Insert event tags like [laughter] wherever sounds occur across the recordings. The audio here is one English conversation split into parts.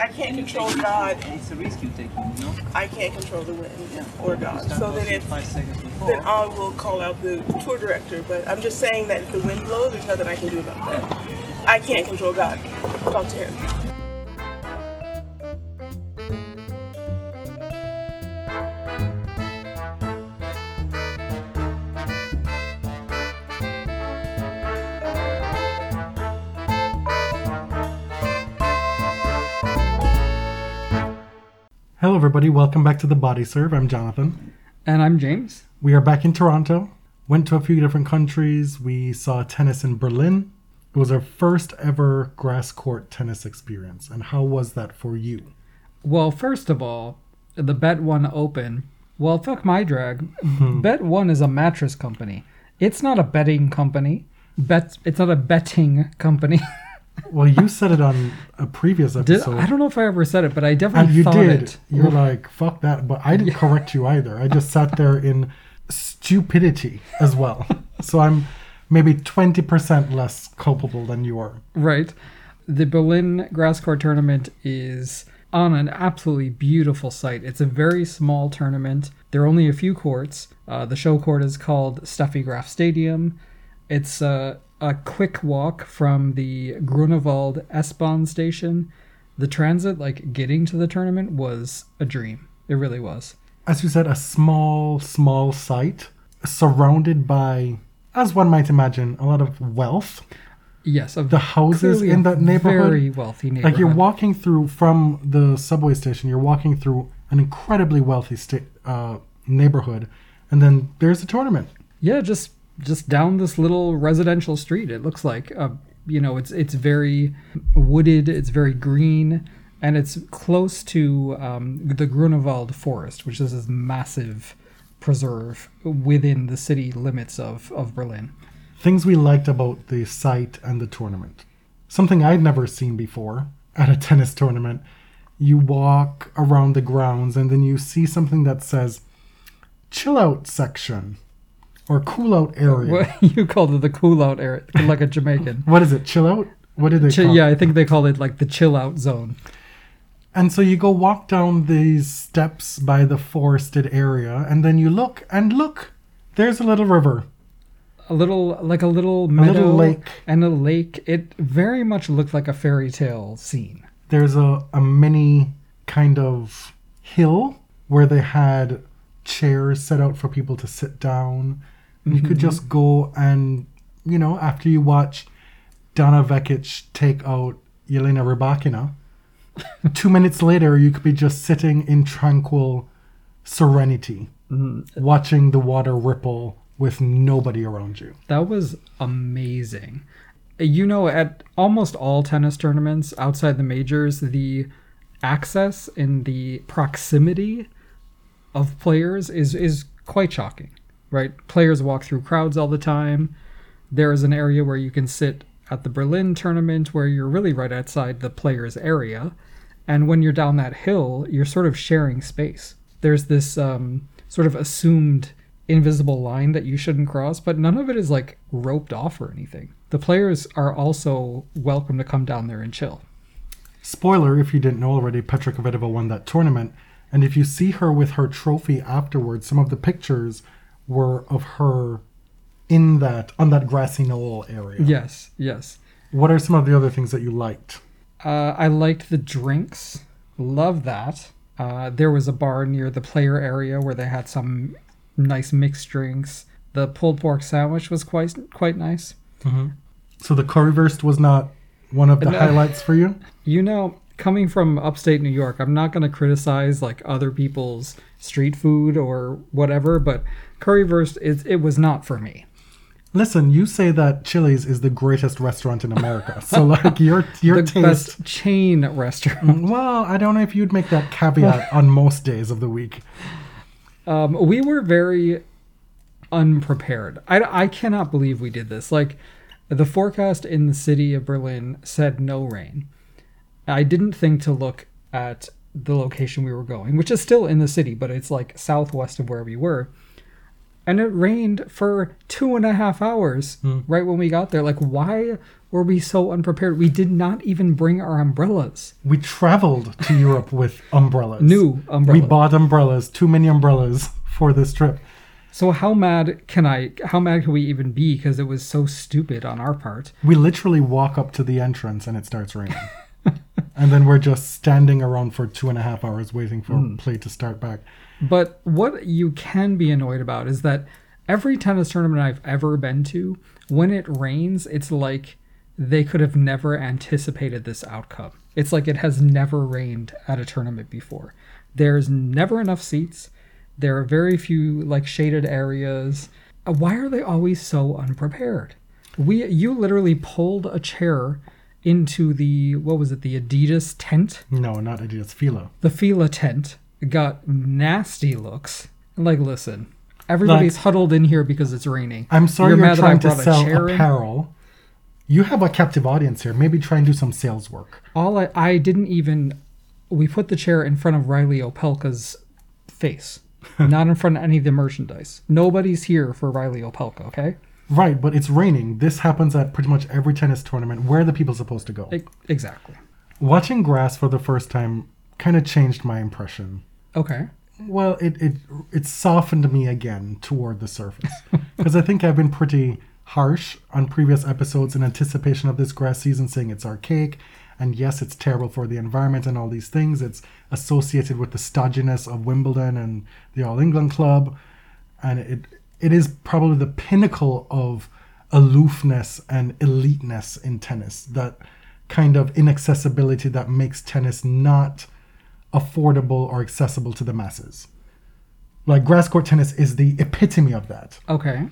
I can't control God. It's a risk you're taking, you know? I can't control the wind or God. So then if five seconds before. then I will call out the tour director. But I'm just saying that if the wind blows, there's nothing I can do about that. I can't control God. Talk to him. Everybody. Welcome back to the Body Serve. I'm Jonathan. And I'm James. We are back in Toronto. Went to a few different countries. We saw tennis in Berlin. It was our first ever grass court tennis experience. And how was that for you? Well, first of all, the bett1 Open. Well, fuck my drag. Hmm. bett1 is a mattress company. It's not a betting company. Bet. It's not a betting company. [laughs] Well, you said it on a previous Did, episode. I don't know if I ever said it, but I and definitely you thought did. it. You're like, fuck that. But I didn't correct you either. I just sat there in stupidity as well. so I'm maybe 20% less culpable than you are. Right. The Berlin Grass Court Tournament is on an absolutely beautiful site. It's a very small tournament. There are only a few courts. Uh, the show court is called Steffi Graf Stadium. It's uh, a quick walk from the Grunewald S-Bahn station. The transit, like getting to the tournament, was a dream. It really was. as you said, a small, small site surrounded by, as one might imagine, a lot of wealth. Yes, of The houses in that neighborhood, very wealthy neighborhood. like you're walking through from the subway station, you're walking through an incredibly wealthy sta- uh, neighborhood, and then there's a tournament. Yeah, just just down this little residential street. It looks like uh, you know, it's it's very wooded, it's very green, and it's close to um, the Grunewald Forest, which is this massive preserve within the city limits of of Berlin. Things we liked about the site and the tournament. Something I'd never seen before at a tennis tournament. You walk around the grounds and then you see something that says chill out section or cool out area. What [laughs] you called it the cool out area, like a Jamaican. [laughs] What is it? Chill out? What did they yeah, it? I think they call it like the chill out zone. And so you go walk down these steps by the forested area and then you look and look, there's a little river. a little like a little meadow a little lake. and a lake. It very much looked like a fairy tale scene. There's a, a mini kind of hill where they had chairs set out for people to sit down. And you could mm-hmm. just go and, you know, after you watch Donna Vekic take out Yelena Rybakina, [laughs] two minutes later you could be just sitting in tranquil serenity, mm-hmm. watching the water ripple with nobody around you. That was amazing. You know, at almost all tennis tournaments outside the majors, the access and the proximity of players is is quite shocking. Right? Players walk through crowds all the time. There is an area where you can sit at the Berlin tournament where you're really right outside the players' area. And when you're down that hill, you're sort of sharing space. There's this um, sort of assumed invisible line that you shouldn't cross, but none of it is like roped off or anything. The players are also welcome to come down there and chill. Spoiler, if you didn't know already, Petra Kvitova won that tournament. And if you see her with her trophy afterwards, some of the pictures were of her in that on that grassy knoll area. Yes, yes. What are some of the other things that you liked? Uh, I liked the drinks. Love that. Uh, there was a bar near the player area where they had some nice mixed drinks. The pulled pork sandwich was quite quite nice. So the currywurst was not one of the No. highlights for you. You know, coming from upstate New York, I'm not going to criticize like other people's street food or whatever, but currywurst it, it was not for me. Listen, you say that Chili's is the greatest restaurant in America. So like your [laughs] your the taste. best chain restaurant. Well, I don't know if you'd make that caveat on most days of the week. Um, we were very unprepared. I, I cannot believe we did this. Like, the forecast in the city of Berlin said no rain. I didn't think to look at the location we were going, which is still in the city, but it's like southwest of where we were. and it rained for two and a half hours hmm. right when we got there. Like, why were we so unprepared? We did not even bring our umbrellas. We traveled to [laughs] Europe with umbrellas. New umbrella. We bought umbrellas, too many umbrellas [laughs] for this trip. So how mad can I? How mad can we even be? Because it was so stupid on our part. We literally walk up to the entrance and it starts raining. [laughs] and then we're just standing around for two and a half hours waiting for play to start back. But what you can be annoyed about is that every tennis tournament I've ever been to, when it rains, it's like they could have never anticipated this outcome. It's like it has never rained at a tournament before. There's never enough seats. There are very few like shaded areas. Uh, Why are they always so unprepared? We you literally pulled a chair into the what was it the Adidas tent No, not Adidas Fila. the Fila tent got nasty looks. Like, listen, everybody's huddled in here because it's raining. I'm sorry you're, mad that I trying to brought a sell chair in? apparel. You have a captive audience here. Maybe try and do some sales work. All I, I didn't even. We put the chair in front of Reilly Opelka's face, [laughs] not in front of any of the merchandise. Nobody's here for Reilly Opelka, okay? Right, but it's raining. This happens at pretty much every tennis tournament. Where are the people supposed to go? E- exactly. Watching grass for the first time kind of changed my impression. Okay. Well, it it it softened me again toward the surface [laughs] because I think I've been pretty harsh on previous episodes in anticipation of this grass season, saying it's archaic, and yes, it's terrible for the environment and all these things. It's associated with the stodginess of Wimbledon and the All England Club, and it it is probably the pinnacle of aloofness and eliteness in tennis. That kind of inaccessibility that makes tennis not affordable or accessible to the masses. Like grass court tennis is the epitome of that. Okay.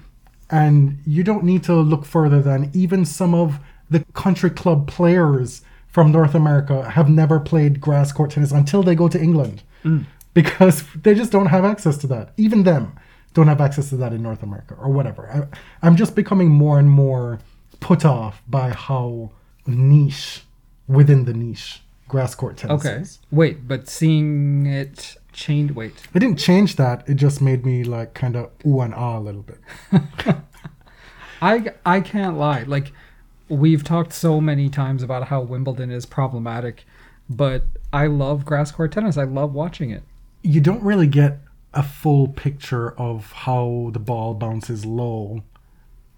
And you don't need to look further than even some of the country club players from North America have never played grass court tennis until they go to England mm. [laughs] because they just don't have access to that. Even them don't have access to that in North America or whatever. I, I'm just becoming more and more put off by how niche within the niche grass court tennis Okay. is. Wait, but seeing it change. Wait. It didn't change that. It just made me like kind of ooh and ah a little bit. [laughs] I I can't lie. Like we've talked so many times about how Wimbledon is problematic, but I love grass court tennis. I love watching it. You don't really get a full picture of how the ball bounces low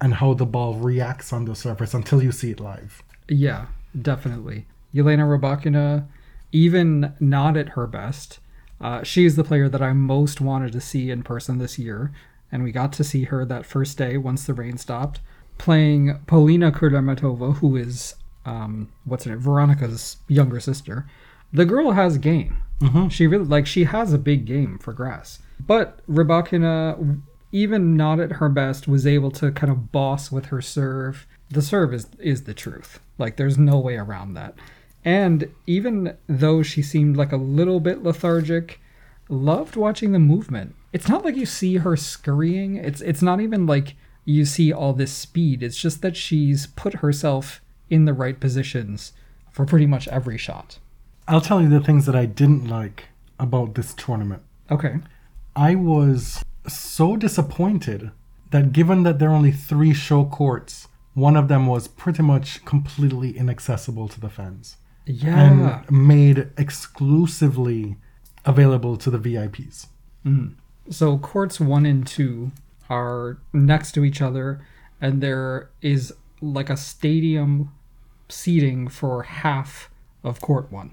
and how the ball reacts on the surface until you see it live. Yeah, definitely. Yelena Rybakina, even not at her best, uh, she's the player that I most wanted to see in person this year, and we got to see her that first day once the rain stopped, playing Polina Kudermetova, who is um, what's her name, Veronica's younger sister. The girl has game. She really like she has a big game for grass, but Rybakina, even not at her best, was able to kind of boss with her serve. The serve is is the truth. Like there's no way around that. And even though she seemed like a little bit lethargic, loved watching the movement. It's not like you see her scurrying. It's it's not even like you see all this speed. It's just that she's put herself in the right positions for pretty much every shot. I'll tell you the things that I didn't like about this tournament. Okay. I was so disappointed that given that there are only three show courts, one of them was pretty much completely inaccessible to the fans Yeah. and made exclusively available to the VIPs. Mm. So courts one and two are next to each other, and there is like a stadium seating for half of court one.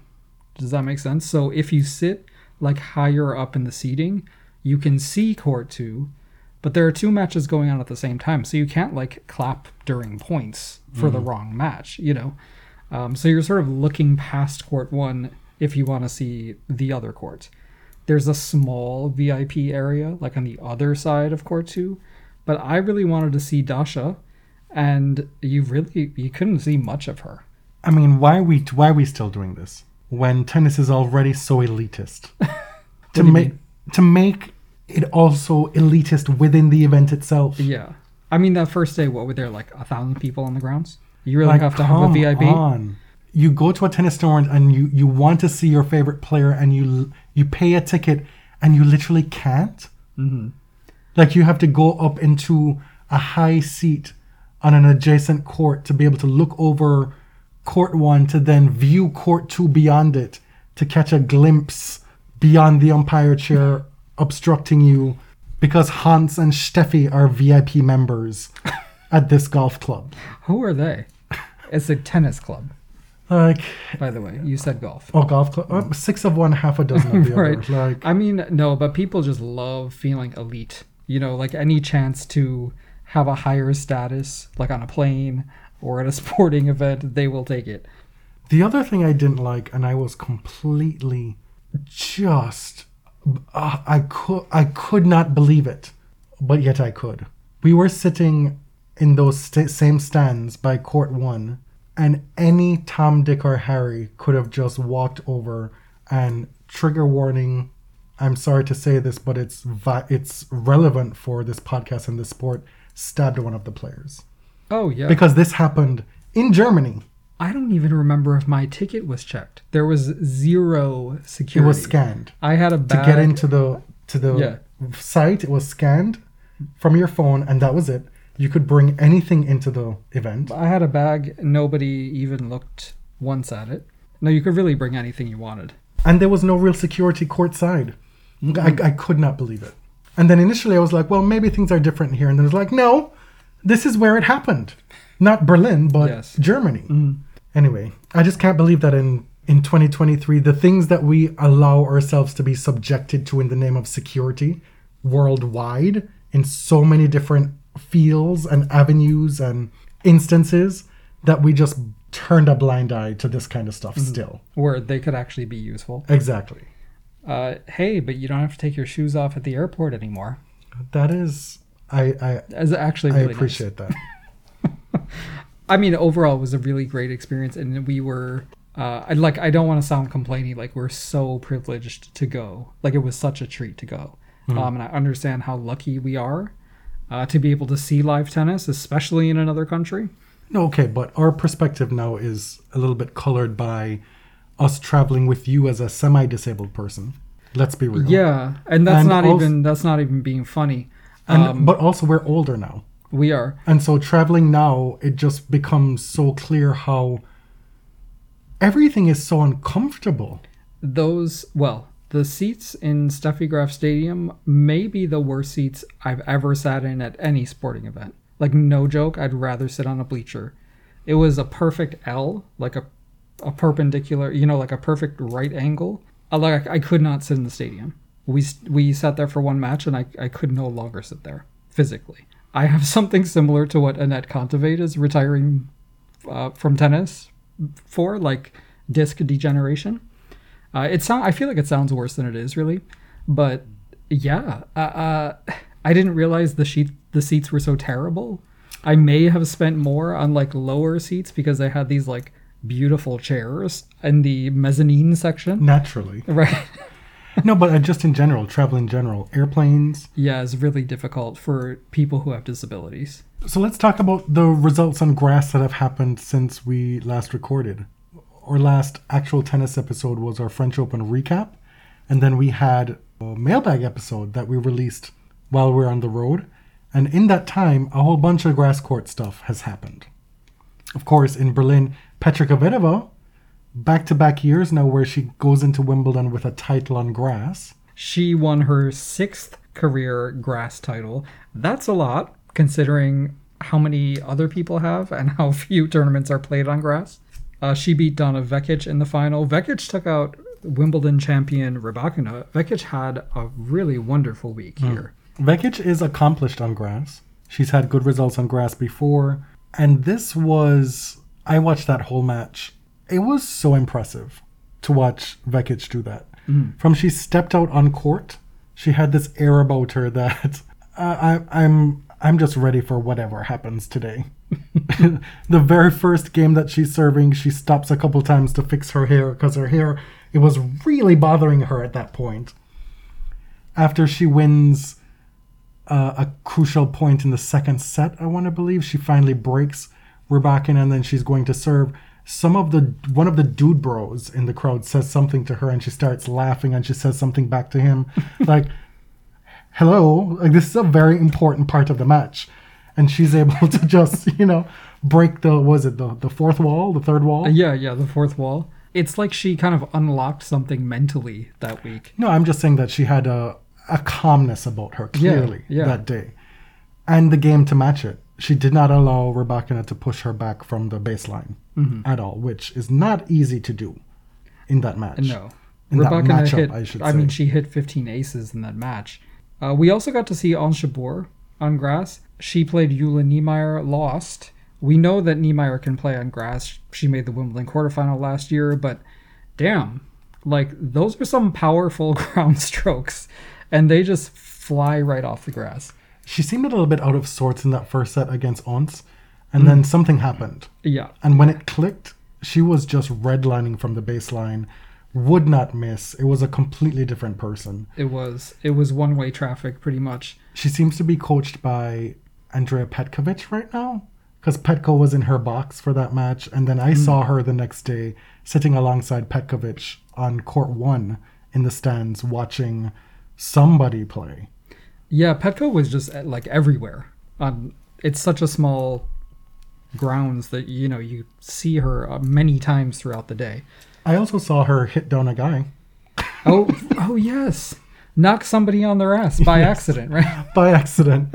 Does that make sense? So if you sit like higher up in the seating, you can see court two, but there are two matches going on at the same time, so you can't like clap during points for the wrong match, you know. Um, so you're sort of looking past court one if you want to see the other court. There's a small VIP area like on the other side of court two, but I really wanted to see Dasha, and you really you couldn't see much of her. I mean, why are we why are we still doing this when tennis is already so elitist? [laughs] to make to make it also elitist within the event itself. Yeah, I mean that first day, what were there like a thousand people on the grounds? You really Like, have to have a VIP. on. You go to a tennis tournament and you you want to see your favorite player and you you pay a ticket and you literally can't. Mm-hmm. Like you have to go up into a high seat on an adjacent court to be able to look over court one to then view court two beyond it to catch a glimpse beyond the umpire chair [laughs] obstructing you because Hans and Steffi are VIP members [laughs] at this golf club. Who are they? It's a tennis club, Like, by the way. You said golf. oh, golf club? uh, Six of one, half a dozen of the [laughs] Right. other. Like, I mean, no, but people just love feeling elite. You know, like any chance to have a higher status, like on a plane or at a [laughs] sporting event, they will take it. The other thing I didn't like, and I was completely just, uh, I could, I could not believe it, but yet I could. We were sitting in those sta same stands by court one, and any Tom, Dick, or Harry could have just walked over and trigger warning. I'm sorry to say this, but it's vi- it's relevant for this podcast and this sport. Stabbed one of the players Oh, yeah. because this happened in Germany. I don't even remember if my ticket was checked. There was zero security. It was scanned. I had a bag. to get into the to the Yeah. site it was scanned from your phone and that was it you could bring anything into the event I had a bag. Nobody even looked once at it. No, you could really bring anything you wanted. and there was no real security courtside I, I could not believe it and then initially i was like well maybe things are different here and then it's like no this is where it happened not berlin but Yes. germany mm-hmm. Anyway i just can't believe that in in 2023 the things that we allow ourselves to be subjected to in the name of security worldwide in so many different fields and avenues and instances that we just turned a blind eye to this kind of stuff still Where they could actually be useful. exactly Uh, hey, but you don't have to take your shoes off at the airport anymore. that is i i That's actually i really nice. appreciate that [laughs] I mean, overall, it was a really great experience, and we were. Uh, I like. I don't want to sound complaining. Like we're so privileged to go. Like it was such a treat to go. Um, and I understand how lucky we are uh, to be able to see live tennis, especially in another country. No, okay, but our perspective now is a little bit colored by us traveling with you as a semi-disabled person. Let's be real. Yeah, and that's And not also- even that's not even being funny. And, Um, but also we're older now. We are. And so traveling now, it just becomes so clear how everything is so uncomfortable. those well the seats in Steffi Graf Stadium may be the worst seats I've ever sat in at any sporting event. Like no joke, I'd rather sit on a bleacher. It was a perfect L, like a a perpendicular, you know, like a perfect right angle. I like I could not sit in the stadium. We we sat there for one match and I I could no longer sit there physically. I have something similar to what Anett Kontaveit is retiring uh, from tennis for, like disc degeneration. Uh, it sound I feel like it sounds worse than it is really, but yeah, uh, uh, I didn't realize the sheet the seats were so terrible. I may have spent more on like lower seats because they had these like beautiful chairs in the mezzanine section. Naturally. [laughs] Right. No, but uh, just in general, travel in general, airplanes. yeah, it's really difficult for people who have disabilities. So let's talk about the results on grass that have happened since we last recorded. Our last actual tennis episode was our French Open recap, and then we had a mailbag episode that we released while we are on the road. And in that time, a whole bunch of grass court stuff has happened. Of course, in Berlin, Petra Kvitova, back to back years now where she goes into Wimbledon with a title on grass. She won her sixth career grass title. That's a lot considering how many other people have and how [laughs] few tournaments are played on grass. Uh, she beat Donna Vekic in the final. Vekic took out Wimbledon champion Rybakina. Vekic had a really wonderful week here. Vekic is accomplished on grass. She's had good results on grass before. And this was, I watched that whole match. It was so impressive to watch Vekic do that. From she stepped out on court, she had this air about her that [laughs] uh, I, I'm I'm just ready for whatever happens today. [laughs] [laughs] the very first game that she's serving, she stops a couple times to fix her hair because her hair it was really bothering her at that point. After she wins uh, a crucial point in the second set, I want to believe she finally breaks Rybakina and then she's going to serve. Some of the one of the dude bros in the crowd says something to her and she starts laughing and she says something back to him [laughs] like hello, like this is a very important part of the match. And she's able [laughs] to just, you know, break the was it the, the fourth wall, the third wall? Yeah, yeah, the fourth wall. It's like she kind of unlocked something mentally that week. No, I'm just saying that she had a a calmness about her Yeah, clearly yeah. that day. And the game to match it. She did not allow Rebecca to push her back from the baseline Mm-hmm. at all, which is not easy to do in that match. No. In that matchup, hit, I should I mean, she hit 15 aces in that match. Uh, we also got to see Jabeur on grass. She played Jule Niemeier, lost. We know that Niemeier can play on grass. She made the Wimbledon quarterfinal last year, but damn, like those are some powerful [laughs] ground strokes, and they just fly right off the grass. She seemed a little bit out of sorts in that first set against Ons, and then mm. something happened. Yeah, And when it clicked, she was just redlining from the baseline, would not miss. It was a completely different person. it was it was one way traffic pretty much. She seems to be coached by Andrea Petkovic right now. Because Petko was in her box for that match. And then I mm. saw her the next day sitting alongside Petkovic on court one in the stands watching somebody play. Yeah, Petko was just uh, like everywhere. On it's such a small grounds that you know you see her uh, many times throughout the day. I also saw her hit down a guy Oh, oh yes, knock somebody on their ass by accident, right? [laughs] by accident.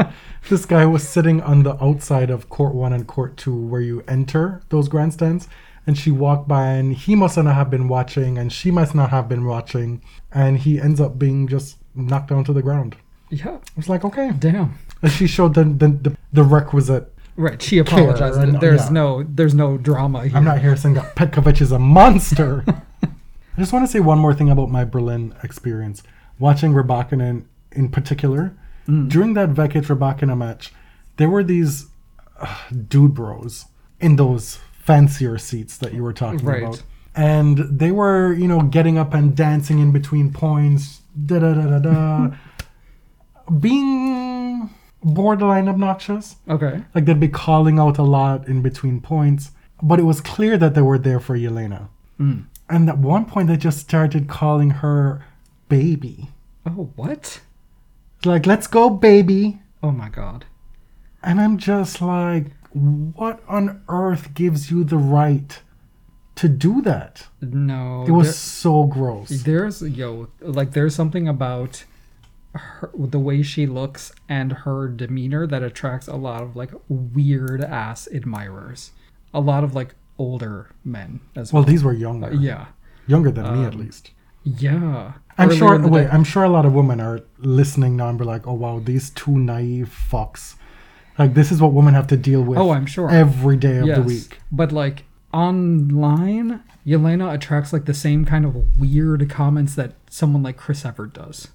this guy was sitting on the outside of court one and court two where you enter those grandstands. And she walked by, and he must not have been watching, and she must not have been watching. And he ends up being just knocked down to the ground. Yeah, I was like, okay. damn. And she showed the, the, the, the requisite. Right, she apologized. and- there's yeah. no, there's no drama here. I'm not here saying that Petkovic is a monster. [laughs] I just want to say one more thing about my Berlin experience. Watching Rybakina in particular, during that Vekic Rybakina match, there were these uh, dude bros in those fancier seats that you were talking Right. about. And they were, you know, getting up and dancing in between points, da da da da da. [laughs] being borderline obnoxious. Okay. Like they'd be calling out a lot in between points, but it was clear that they were there for Yelena. Mm. And at one point, they just started calling her baby. Oh, what? Like, let's go, baby. Oh my god. And I'm just like, what on earth gives you the right to do that? No. It was there- so gross. There's yo like there's something about her, the way she looks and her demeanor that attracts a lot of like weird ass admirers. A lot of like older men as well. Well, these were younger. yeah. Younger than me, at Um, least. Yeah. I'm Earlier sure. Wait, day- I'm sure a lot of women are listening now and be like, "Oh wow, these two naive fucks." Like this is what women have to deal with. Oh, I'm sure. Every day of the week. But like online, Yelena attracts like the same kind of weird comments that someone like Chris Evert does.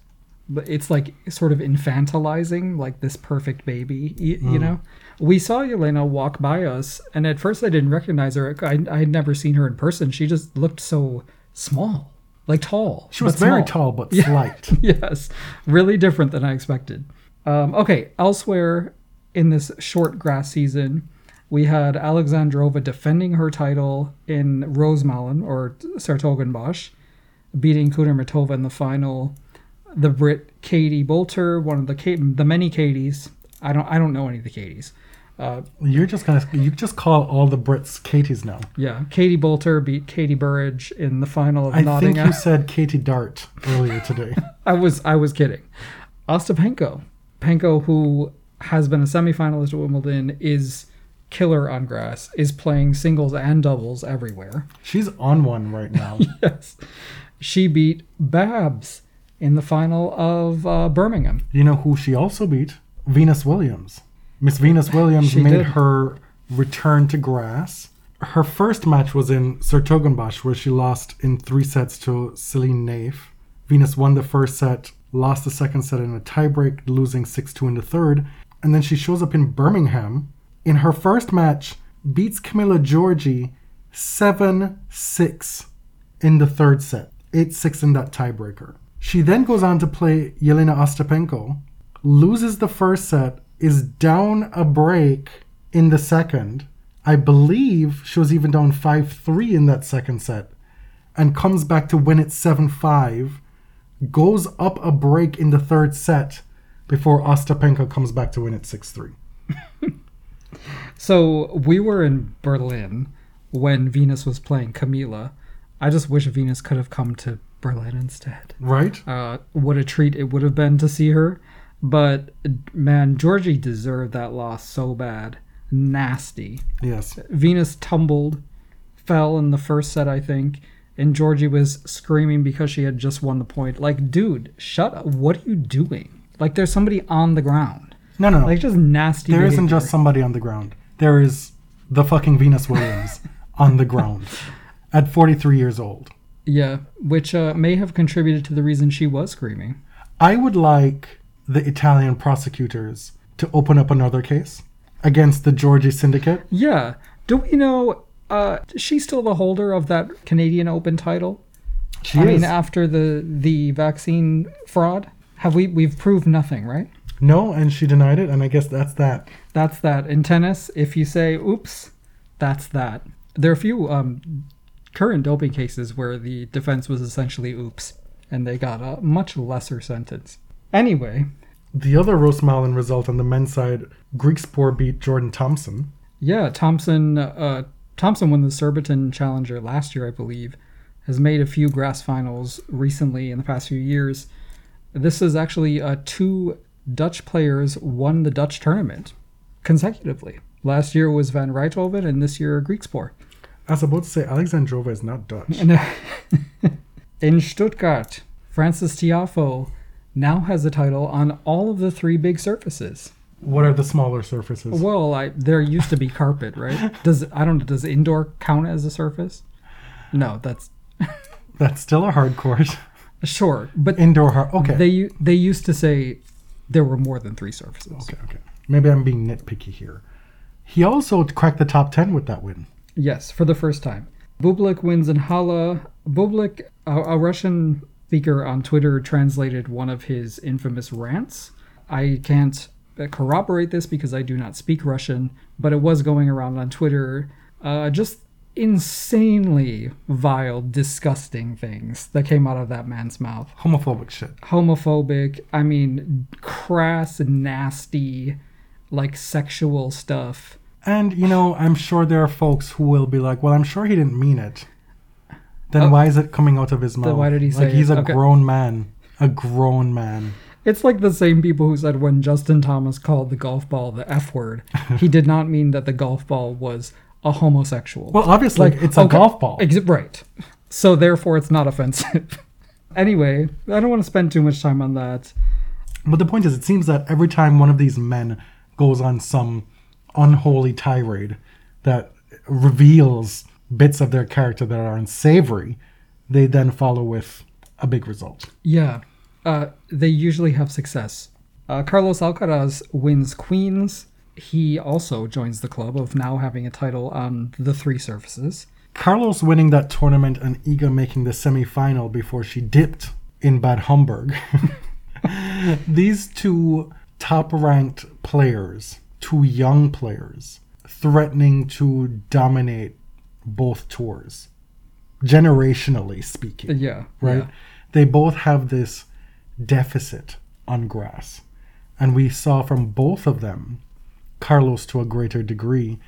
But it's like sort of infantilizing, like this perfect baby, y- Mm. you know? We saw elena walk by us, and at first I didn't recognize her. I, I had never seen her in person. She just looked so small, like tall. She was very small. tall but [laughs] Yeah. slight. [laughs] yes, really different than I expected. Um, okay, elsewhere in this short grass season, we had Alexandrova defending her title in Rosmalen or 's-Hertogenbosch, beating Kudermetova in the final. The Brit Katie Boulter, one of the the many Katies. I don't I don't know any of the Katies. Uh, You're just gonna you just call all the Brits Katie's now. yeah, Katie Boulter beat Katie Burrage in the final of I think you said Katie Dart earlier today. [laughs] I was I was kidding. Ostapenko, Penko, who has been a semifinalist at Wimbledon, is killer on grass. Is playing singles and doubles everywhere. She's on one right now. [laughs] Yes, she beat Babs in the final of uh, Birmingham. you know who she also beat? Venus Williams. Miss Venus Williams made did. her return to grass. Her first match was in 's-Hertogenbosch, where she lost in three sets to Céline Naef. Venus won the first set, lost the second set in a tiebreak, losing 6 2 in the third. And then she shows up in Birmingham. In her first match, beats Camila Giorgi 7 6 in the third set, 8 6 in that tiebreaker. She then goes on to play Jelena Ostapenko, loses the first set, is down a break in the second. I believe she was even down 5 3 in that second set, and comes back to win it 7 5, goes up a break in the third set, before Ostapenko comes back to win it 6 3. [laughs] So we were in Berlin when Venus was playing Camila. I just wish Venus could have come to Berlin instead. Right? Uh, what a treat it would have been to see her. But man, Giorgi deserved that loss so bad. Nasty. Yes. Venus tumbled, fell in the first set, I think, and Giorgi was screaming because she had just won the point. Like, dude, shut up. What are you doing? Like, there's somebody on the ground. No, no, no. Like, just nasty. there isn't just somebody on the ground. There is the fucking Venus Williams [laughs] on the ground at 43 years old. Yeah, which uh, may have contributed to the reason she was screaming. I would like the Italian prosecutors to open up another case against the Giorgi syndicate. Yeah. Do we know uh she's still the holder of that Canadian Open title? She I is. mean after the the vaccine fraud? Have we we've proved nothing, right? no, and she denied it, and I guess that's that. That's that. In tennis, if you say oops, that's that. There are a few um current doping cases where the defense was essentially oops and they got a much lesser sentence. Anyway, The other Rosmalen result on the men's side, Griekspoor beat Jordan Thompson. Yeah, Thompson. Uh, Thompson won the Surbiton Challenger last year, I believe. Has made a few grass finals recently in the past few years. This is actually uh, two Dutch players won the Dutch tournament consecutively. Last year was Van Rijthoven, and this year Griekspoor. I was about to say Alexandrova is not Dutch. [laughs] In Stuttgart, Frances Tiafoe now has a title on all of the three big surfaces. What are the smaller surfaces? Well, I, there used to be carpet, right? [laughs] Does I don't know. Does indoor count as a surface? No, that's [laughs] That's still a hard court. sure. But Indoor hard. Okay. they they used to say there were more than three surfaces. okay, okay. Maybe I'm being nitpicky here. He also cracked the top 10 with that win. Yes, for the first time. Bublik wins in Halle. Bublik, a, a Russian speaker on Twitter, translated one of his infamous rants. I can't corroborate this because I do not speak Russian, but it was going around on Twitter. Uh, just insanely vile, disgusting things that came out of that man's mouth. Homophobic shit. Homophobic, I mean, crass, nasty, like sexual stuff. And, you know, I'm sure there are folks who will be like, well, I'm sure he didn't mean it. Then Oh. why is it coming out of his mouth? why did he Like, say he's it? a Okay. grown man. A grown man. It's like the same people who said when Justin Thomas called the golf ball the F word, he [laughs] did not mean that the golf ball was a homosexual. Well, obviously, it's a okay, golf ball. Ex- right. So therefore, it's not offensive. [laughs] anyway, I don't want to spend too much time on that. But the point is, it seems that every time one of these men goes on some unholy tirade that reveals bits of their character that are unsavory, they then follow with a big result. Yeah, uh, they usually have success. Uh, Carlos Alcaraz wins Queens. He also joins the club of now having a title on the three surfaces. Carlos winning that tournament and Iga making the semifinal before she dipped in Bad Homburg. [laughs] These two top ranked players, two young players, threatening to dominate both tours, generationally speaking. Yeah, right? yeah. They both have this deficit on grass. And we saw from both of them, Carlos to a greater degree,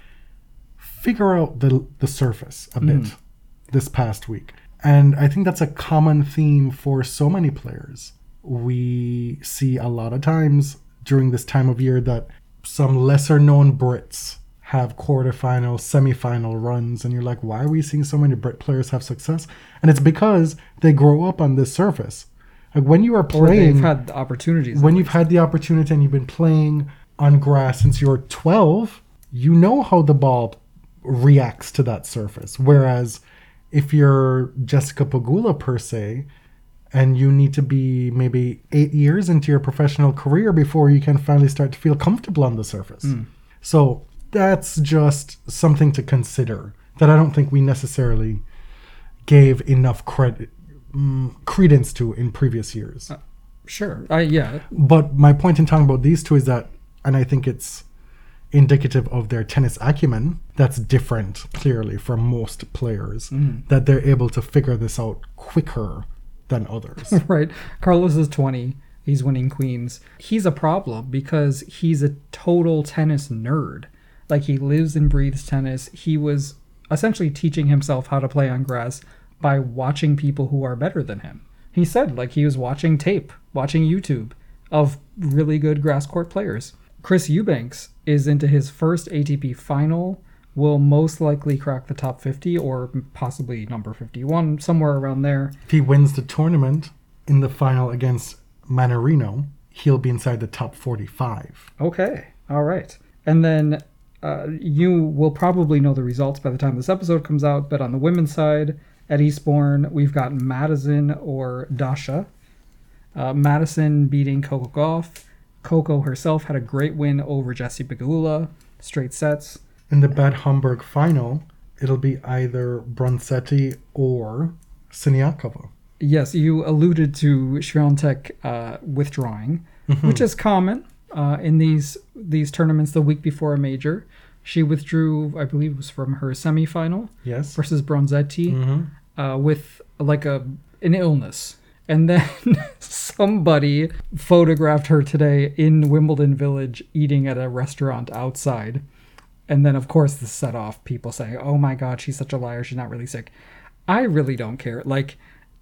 figure out the, the surface a bit mm. this past week. And I think that's a common theme for so many players. We see a lot of times during this time of year that some lesser known Brits have quarterfinal, semifinal runs, and you're like, why are we seeing so many Brit players have success? And it's because they grow up on this surface. Like when you are playing, had the opportunities. when you've had the opportunity and you've been playing on grass since you're 12, you know how the ball reacts to that surface. Whereas if you're Jessica Pegula per se, and you need to be maybe eight years into your professional career before you can finally start to feel comfortable on the surface. Hmm. So that's just something to consider that I don't think we necessarily gave enough credit mm, credence to in previous years. Uh, sure. I yeah. But my point in talking about these two is that, and I think it's indicative of their tennis acumen, that's different clearly from most players, hmm. that they're able to figure this out quicker than others. [laughs] Right. Carlos is 20. He's winning queens. He's a problem because he's a total tennis nerd. Like he lives and breathes tennis. He was essentially teaching himself how to play on grass by watching people who are better than him. He said like he was watching tape, watching YouTube of really good grass court players. Chris Eubanks is into his first ATP final, will most likely crack the top 50 or possibly number 51, somewhere around there. If he wins the tournament in the final against Mannarino, he'll be inside the top 45. Okay, all right. And then uh, you will probably know the results by the time this episode comes out, but on the women's side, at Eastbourne, we've got Madison or Dasha. Uh, Madison beating Coco Gauff. Coco herself had a great win over Jessie Pegula, straight sets. In the Bad Homburg final, it'll be either Bronzetti or Siniakova. Yes, you alluded to Swiatek uh, withdrawing, which is common uh, in these these tournaments. The week before a major, she withdrew. I believe it was from her semifinal Yes. versus Bronzetti Mm-hmm. uh, with like a an illness, and then [laughs] somebody photographed her today in Wimbledon Village eating at a restaurant outside. And then, of course, this set off people saying, "Oh my God, she's such a liar. She's not really sick." I really don't care. Like,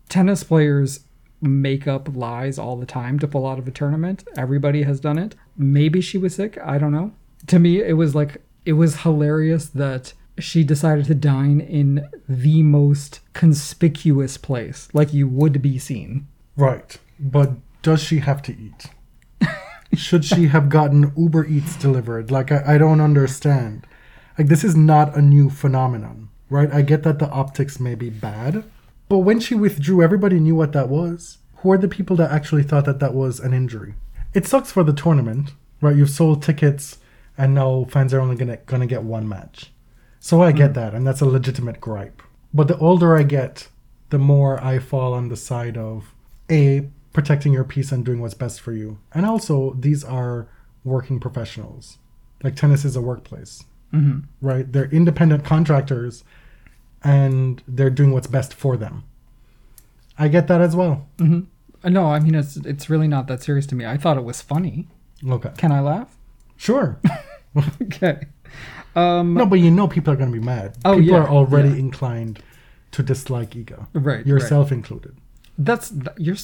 tennis players make up lies all the time to pull out of a tournament. Everybody has done it. Maybe she was sick. I don't know. To me, it was like it was hilarious that she decided to dine in the most conspicuous place, like you would be seen. Right. But does she have to eat? Should she have gotten Uber Eats delivered? Like, I, I don't understand. Like, this is not a new phenomenon, right? I get that the optics may be bad, but when she withdrew, everybody knew what that was. Who are the people that actually thought that that was an injury? It sucks for the tournament, right? You've sold tickets, and now fans are only gonna gonna get one match. So I get mm. that, and that's a legitimate gripe. But the older I get, the more I fall on the side of a protecting your peace and doing what's best for you, and also these are working professionals. Like tennis is a workplace, Mm-hmm. right? They're independent contractors, and they're doing what's best for them. I get that as well. Mm-hmm. No, I mean it's it's really not that serious to me. I thought it was funny. Okay, Can I laugh? sure. [laughs] Okay. Um, no, but you know people are going to be mad. Oh, people yeah, are already yeah. inclined to dislike Iga, right. right. yourself included. That's you're.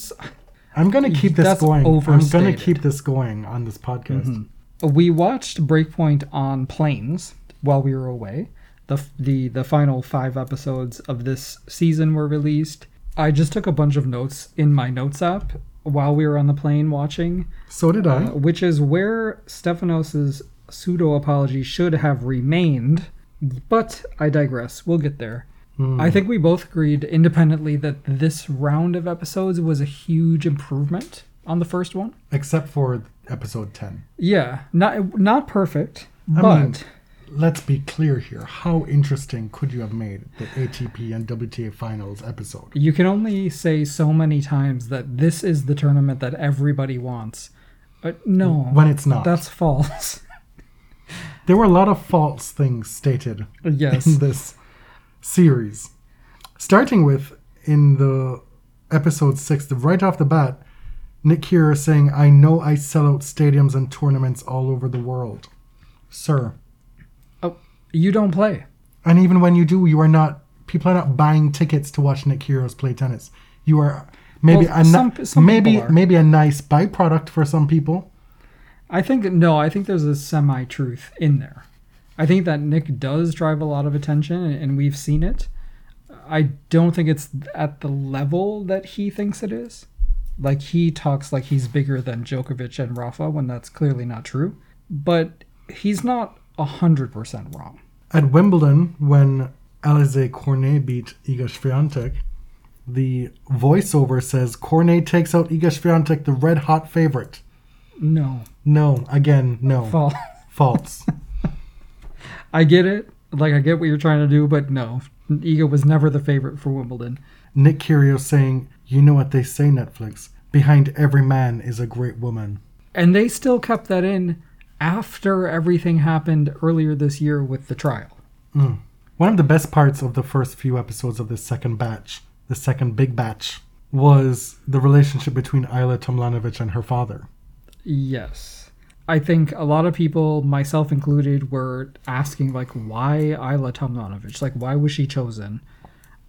I'm gonna keep this That's going. I'm gonna overstated. keep this going on this podcast. We watched Breakpoint on planes while we were away. The f- the the final five episodes of this season were released. I just took a bunch of notes in my notes app while we were on the plane watching. So did I. uh, which is where Stefanos' pseudo apology should have remained. But I digress. We'll get there. I think we both agreed independently that this round of episodes was a huge improvement on the first one. Except for episode ten. Yeah, not not perfect, I but mean, let's be clear here. How interesting could you have made the ATP and WTA finals episode? you can only say so many times that this is the tournament that everybody wants. But no, When it's not. That's false. [laughs] There were a lot of false things stated yes. in this series. Starting with in the episode six, right off the bat, Nick Kyrgios saying, "I know I sell out stadiums and tournaments all over the world, sir." oh, you don't play. And even when you do, you are not. People are not buying tickets to watch Nick Kyrgios play tennis. You are maybe Well, a some- some maybe maybe a nice byproduct for some people. I think no, I think there's a semi truth in there. I think that Nick does drive a lot of attention, and we've seen it. I don't think it's at the level that he thinks it is. Like he talks like he's bigger than Djokovic and Rafa when that's clearly not true. But he's not hundred percent wrong. At Wimbledon, when Alize Cornet beat Iga Swiatek, the voiceover says Cornet takes out Iga Swiatek, the red hot favorite. No, No, again, no, fall. false. [laughs] I get it. Like I get what you're trying to do, but no, Iga was never the favorite for Wimbledon. Nick Kyrgios saying, "You know what they say, Netflix? Behind every man is a great woman." And they still kept that in after everything happened earlier this year with the trial. Mm. One of the best parts of the first few episodes of this second batch, the second big batch, was the relationship between Ajla Tomljanović and her father. Yes. I think a lot of people, myself included, were asking like why Ajla Tomljanović? Like why was she chosen?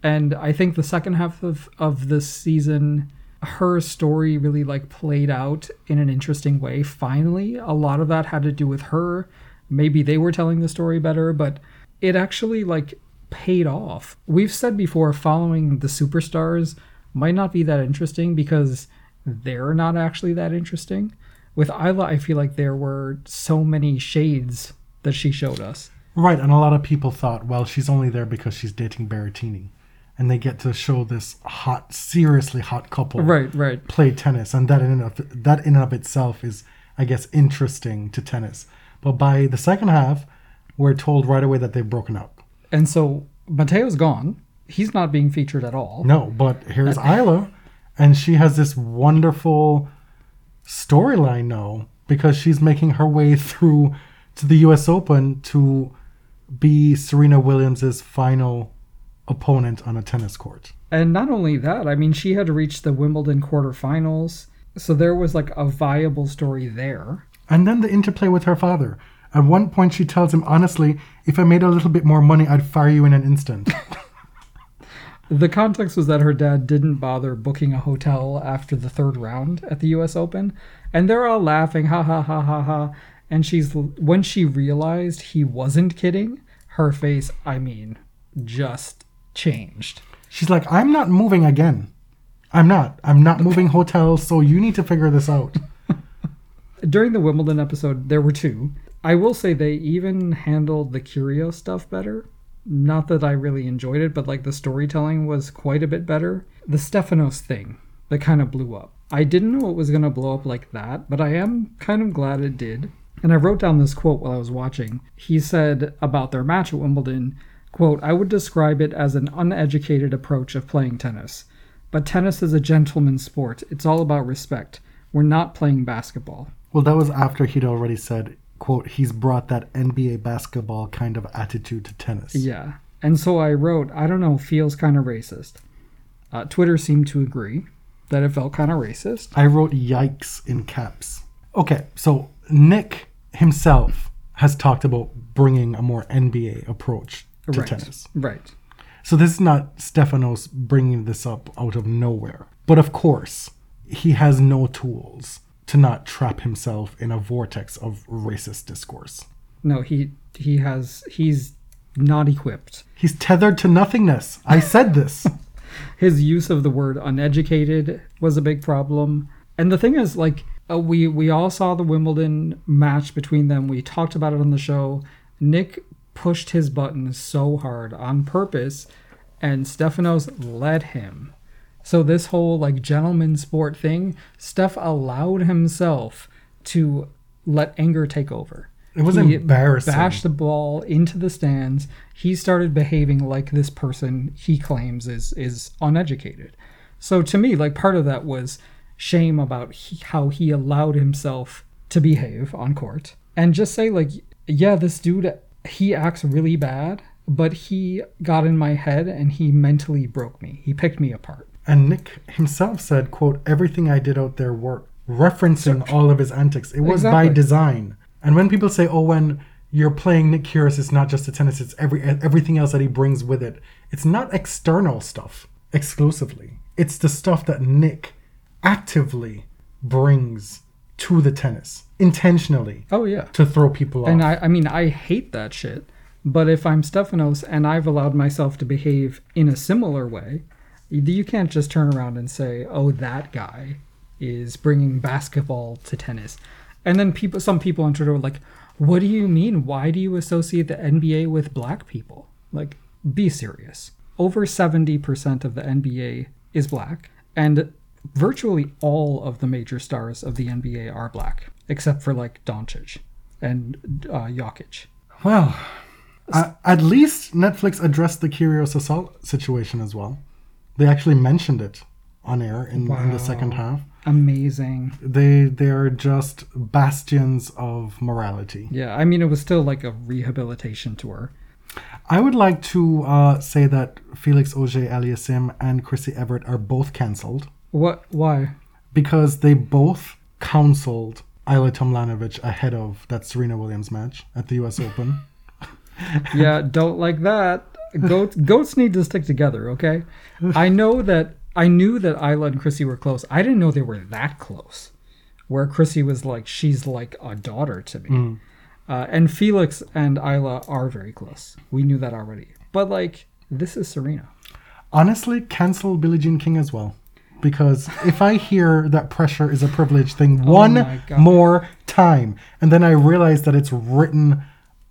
And I think the second half of, of this season, her story really like played out in an interesting way. Finally, a lot of that had to do with her. Maybe they were telling the story better, but it actually like paid off. We've said before following the superstars might not be that interesting because they're not actually that interesting. With Ajla, I feel like there were so many shades that she showed us. Right, and a lot of people thought, well, she's only there because she's dating Berrettini. And they get to show this hot, seriously hot couple Right, right. play tennis, and that in and of that in and of itself is, I guess, interesting to tennis. But by the second half, we're told right away that they've broken up. And so Matteo's gone. He's not being featured at all. No, but here's Ajla, and she has this wonderful storyline now because she's making her way through to the U.S. Open to be Serena Williams's final opponent on a tennis court. And not only that, I mean, she had reached the Wimbledon quarterfinals. So there was like a viable story there. And then the interplay with her father. At one point, she tells him, honestly, if I made a little bit more money, I'd fire you in an instant. [laughs] The context was that her dad didn't bother booking a hotel after the third round at the US Open. And they're all laughing, ha ha ha ha ha. And she's, when she realized he wasn't kidding, her face, I mean, just changed. She's like, I'm not moving again. I'm not. I'm not moving hotels, so you need to figure this out. [laughs] During the Wimbledon episode, there were two. I will say they even handled the Kyrgios stuff better. Not that I really enjoyed it, but like the storytelling was quite a bit better. The Stefanos thing that kind of blew up. I didn't know it was going to blow up like that, but I am kind of glad it did. And I wrote down this quote while I was watching. He said about their match at Wimbledon, quote, I would describe it as an uneducated approach of playing tennis. But tennis is a gentleman's sport. It's all about respect. We're not playing basketball. Well, that was after he'd already said, quote, he's brought that NBA basketball kind of attitude to tennis. Yeah. And so I wrote, I don't know, feels kind of racist. Uh, Twitter seemed to agree that it felt kind of racist. I wrote yikes in caps. Okay, so Nick himself has talked about bringing a more NBA approach to right. tennis. Right. So this is not Stefanos bringing this up out of nowhere. But of course, he has no tools to not trap himself in a vortex of racist discourse. No, he he has he's not equipped. He's tethered to nothingness. I said this. [laughs] His use of the word uneducated was a big problem. And the thing is, like, uh, we we all saw the Wimbledon match between them. We talked about it on the show. Nick pushed his buttons so hard on purpose, and Stefanos led him. So this whole like gentleman sport thing, Steph allowed himself to let anger take over. It was He embarrassing. Bashed the ball into the stands. He started behaving like this person he claims is is uneducated. So to me, like part of that was shame about he, how he allowed himself to behave on court, and just say like, yeah, this dude he acts really bad, but he got in my head and he mentally broke me. He picked me apart. And Nick himself said, quote, everything I did out there worked, referencing all of his antics. It was by design. And when people say, oh, when you're playing Nick Kyrgios, it's not just the tennis, it's every everything else that he brings with it. It's not external stuff exclusively. It's the stuff that Nick actively brings to the tennis intentionally Oh yeah. to throw people off. And I, I mean, I hate that shit. But if I'm Stefanos and I've allowed myself to behave in a similar way, you can't just turn around and say, "Oh, that guy is bringing basketball to tennis," and then people, some people on Twitter were like, "What do you mean? Why do you associate the NBA with black people?" Like, be serious. Over seventy percent of the NBA is black, and virtually all of the major stars of the NBA are black, except for like Doncic and uh, Jokic. Well, uh, at least Netflix addressed the Kyrgios Assault situation as well. They actually mentioned it on air in, in the second half. Amazing. They they are just bastions of morality. Yeah, I mean, it was still like a rehabilitation tour. I would like to uh, say that Felix Auger Aliassime and Chrissie Evert are both cancelled. What? Why? because they both counseled Ajla Tomljanović ahead of that Serena Williams match at the US Open. [laughs] yeah, don't like that. Goats goats need to stick together, okay? I know that I knew that Ajla and Chrissie were close. I didn't know they were that close. Where Chrissie was like, she's like a daughter to me. Uh, and Felix and Ajla are very close. We knew that already. But like, this is Serena. Honestly, cancel Billie Jean King as well. Because if I hear that pressure is a privilege thing one Oh God. more time, and then I realize that it's written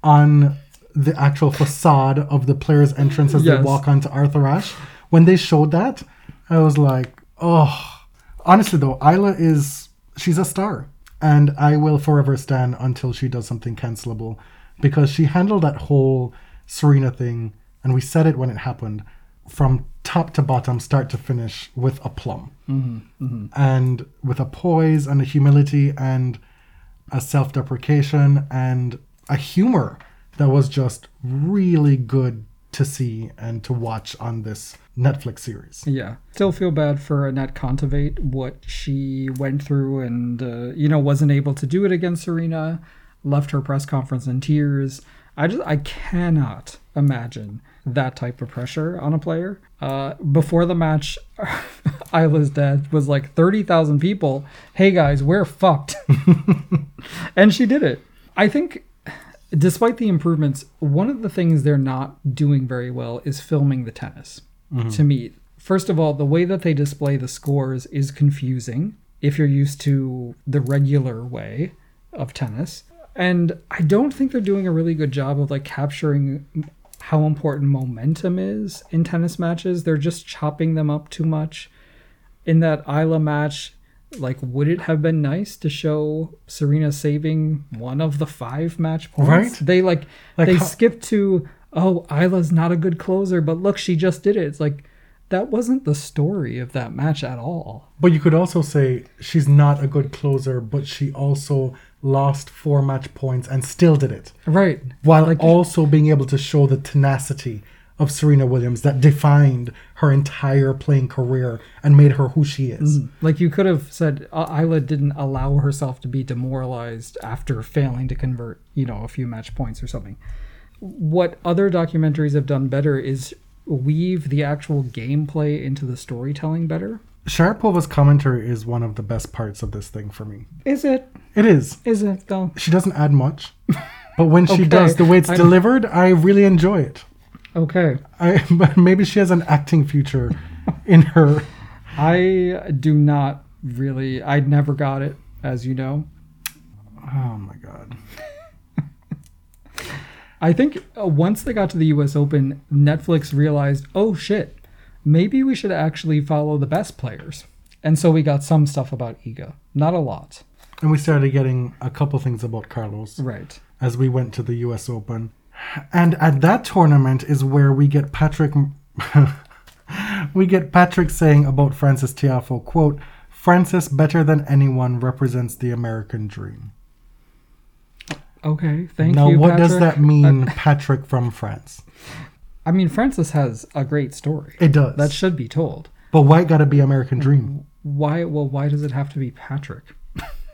on the actual facade of the player's entrance as they walk onto Arthur Ashe, when they showed that, I was like, oh. Honestly, though, Ajla is, she's a star. And I will forever stand until she does something cancelable. Because she handled that whole Serena thing, and we said it when it happened, from top to bottom, start to finish, with aplomb. Mm-hmm. Mm-hmm. And with a poise and a humility and a self deprecation and a humor that was just really good to see and to watch on this Netflix series. Yeah. Still feel bad for Anett Kontaveit, what she went through and, uh, you know, wasn't able to do it against Serena, left her press conference in tears. I just, I cannot imagine that type of pressure on a player. Uh, before the match, [laughs] Ajla's dad was like 30,000 people. Hey guys, we're fucked. [laughs] and she did it. I think despite the improvements, one of the things they're not doing very well is filming the tennis. Mm-hmm. To me, first of all, the way that they display the scores is confusing if you're used to the regular way of tennis. And I don't think they're doing a really good job of like capturing how important momentum is in tennis matches. They're just chopping them up too much. In that Ajla match, like would it have been nice to show Serena saving one of the five match points? Right. They like, Like they how- skip to oh Ajla's not a good closer, but look she just did it. It's like that wasn't the story of that match at all. But you could also say she's not a good closer, but she also lost four match points and still did it. Right. While Like- also being able to show the tenacity of Serena Williams that defined her entire playing career and made her who she is. Like you could have said uh, Ajla didn't allow herself to be demoralized after failing to convert, you know, a few match points or something. What other documentaries have done better is weave the actual gameplay into the storytelling better. Sharapova's commentary is one of the best parts of this thing for me. Is it? It is. Is it though? She doesn't add much, but when [laughs] she Okay, does, the way it's I'm- delivered, I really enjoy it. Okay. I [laughs] but maybe she has an acting future in her. I do not really I never got it, as you know. Oh my god. I think uh, once they got to the US Open, Netflix realized, "Oh shit, maybe we should actually follow the best players." And so we got some stuff about Iga, not a lot. And we started getting a couple things about Carlos Right. as we went to the US Open. And at that tournament is where we get Patrick [laughs] we get Patrick saying about Frances Tiafoe, quote, Frances better than anyone represents the American dream. Okay, thank now you. Now, what does that mean, [laughs] Patrick from France? I mean, Frances has a great story. It does. that should be told. but why it gotta be American dream? Why? Well, why does it have to be Patrick?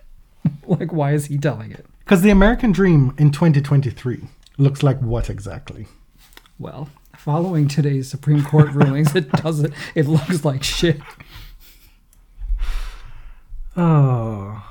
[laughs] like, why is he telling it? Because the American dream in 2023 looks like what exactly? Well, following today's Supreme Court [laughs] rulings, it doesn't. It looks like shit. Oh,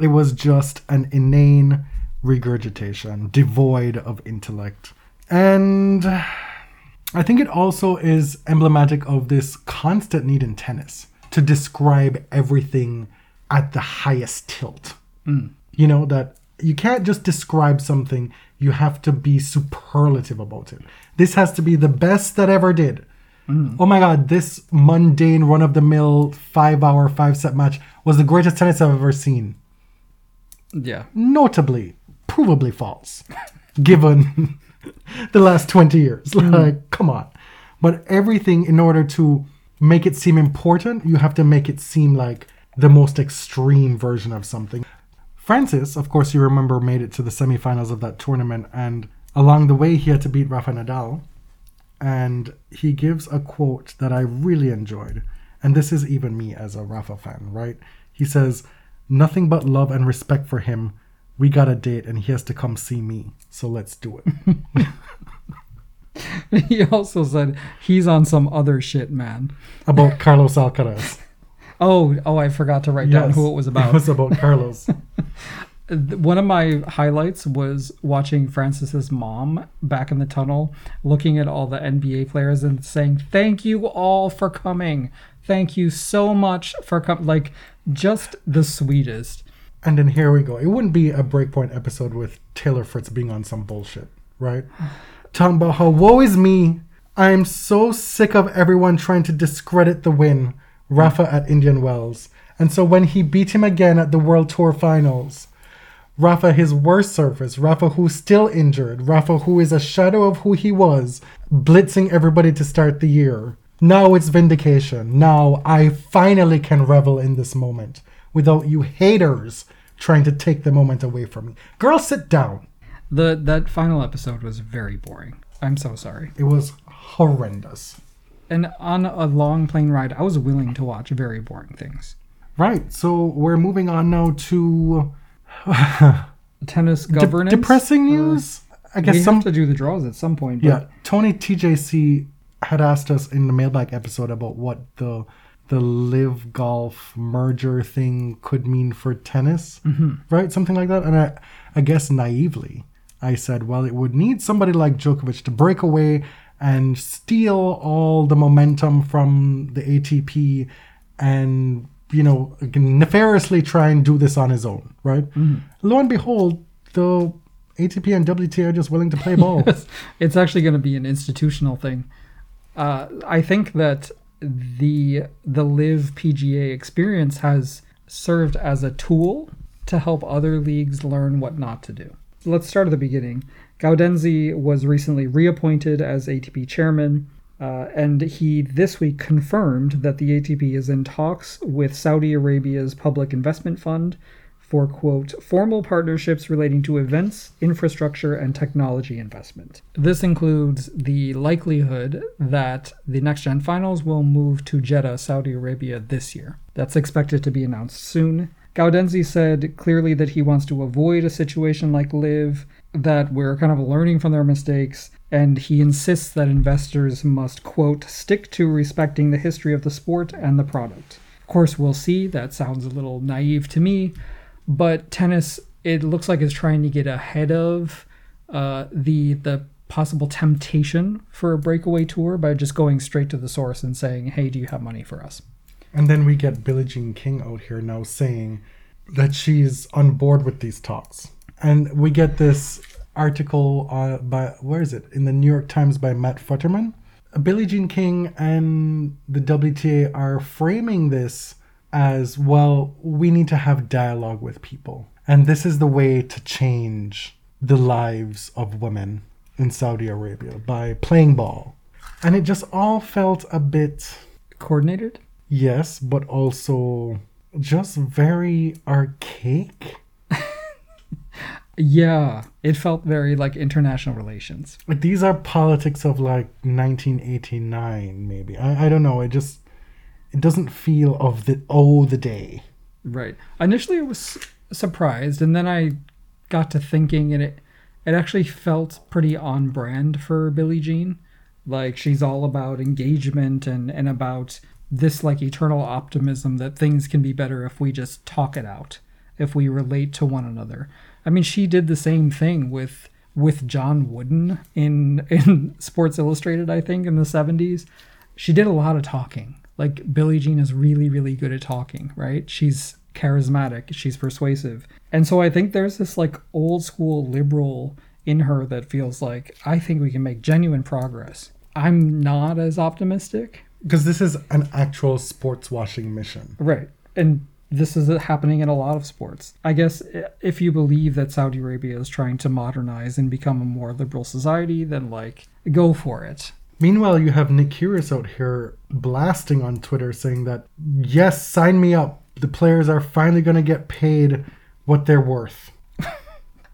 it was just an inane regurgitation, devoid of intellect. And I think it also is emblematic of this constant need in tennis to describe everything at the highest tilt. Hmm. You know, that you can't just describe something, you have to be superlative about it. This has to be the best that ever did. Mm. Oh my god, this mundane run of the mill five hour, five set match was the greatest tennis I've ever seen. Yeah. Notably, provably false, [laughs] given [laughs] the last 20 years. Mm. Like, come on. But everything, in order to make it seem important, you have to make it seem like the most extreme version of something. Frances, of course, you remember, made it to the semifinals of that tournament, and along the way, he had to beat Rafa Nadal. And he gives a quote that I really enjoyed. and this is even me as a Rafa fan, right? He says, Nothing but love and respect for him. We got a date and he has to come see me. So let's do it. [laughs] he also said he's on some other shit, man. about Carlos Alcaraz. Oh, oh, I forgot to write down who it was [laughs] about. It was about Carlos. [laughs] One of my highlights was watching Frances's mom back in the tunnel looking at all the NBA players and saying, Thank you all for coming. Thank you so much for coming. Like, just the sweetest. and then here we go. It wouldn't be a Break Point episode with Taylor Fritz being on some bullshit, right? [sighs] Talking about how woe is me. I am so sick of everyone trying to discredit the win, Rafa at Indian Wells. And so when he beat him again at the World Tour Finals, Rafa, his worst surface, Rafa, who's still injured, Rafa, who is a shadow of who he was, blitzing everybody to start the year. Now it's vindication. Now I finally can revel in this moment without you haters trying to take the moment away from me. Girl, sit down. The That final episode was very boring. I'm so sorry. It was horrendous. And on a long plane ride, I was willing to watch very boring things. Right, so we're moving on now to [laughs] Tennis de- governance. depressing news. I guess We some have to do the draws at some point. But Yeah, Tony TJC had asked us in the mailbag episode about what the the LIV golf merger thing could mean for tennis, mm-hmm. right? Something like that. And I, I guess naively, I said, well, it would need somebody like Djokovic to break away and steal all the momentum from the ATP and you know nefariously try and do this on his own, right? Lo and behold, the ATP and WTA are just willing to play ball. [laughs] it's actually going to be an institutional thing. Uh, I think that the the LIV PGA experience has served as a tool to help other leagues learn what not to do. Let's start at the beginning. Gaudenzi was recently reappointed as ATP chairman, uh, and he this week confirmed that the ATP is in talks with Saudi Arabia's Public Investment Fund for quote formal partnerships relating to events, infrastructure, and technology investment. This includes the likelihood that the next gen finals will move to Jeddah, Saudi Arabia this year. That's expected to be announced soon. Gaudenzi said clearly that he wants to avoid a situation like LIV, that we're kind of learning from their mistakes, and he insists that investors must, quote, stick to respecting the history of the sport and the product. Of course, we'll see. That sounds a little naive to me, but tennis, it looks like it's trying to get ahead of uh, the the possible temptation for a breakaway tour by just going straight to the source and saying, "Hey, do you have money for us?" And then we get Billie Jean King out here now saying that she's on board with these talks. And we get this article uh, by, where is it? In the New York Times by Matt Futterman. Billie Jean King and the WTA are framing this as well, we need to have dialogue with people. And this is the way to change the lives of women in Saudi Arabia by playing ball. And it just all felt a bit Coordinated? Yes, but also just very archaic. Yeah, it felt very like international relations. Like these are politics of like 1989, maybe. I, I don't know. It just it doesn't feel of the oh the day. Right. Initially, I was surprised, and then I got to thinking, and it it actually felt pretty on brand for Billie Jean. Like she's all about engagement and and about this like eternal optimism that things can be better if we just talk it out, if we relate to one another. I mean, she did the same thing with with John Wooden in in [laughs] Sports Illustrated, I think, in the 70s. She did a lot of talking. Like Billie Jean is really really good at talking, right? She's charismatic, she's persuasive. And so I think there's this like old school liberal in her that feels like I think we can make genuine progress. I'm not as optimistic. Because this is an actual sports washing mission. Right. And this is happening in a lot of sports. I guess eh, if you believe that Saudi Arabia is trying to modernize and become a more liberal society, then like go for it. Meanwhile, you have Nick Kyrgios out here blasting on Twitter saying that yes, sign me up. The players are finally going to get paid what they're worth. [laughs]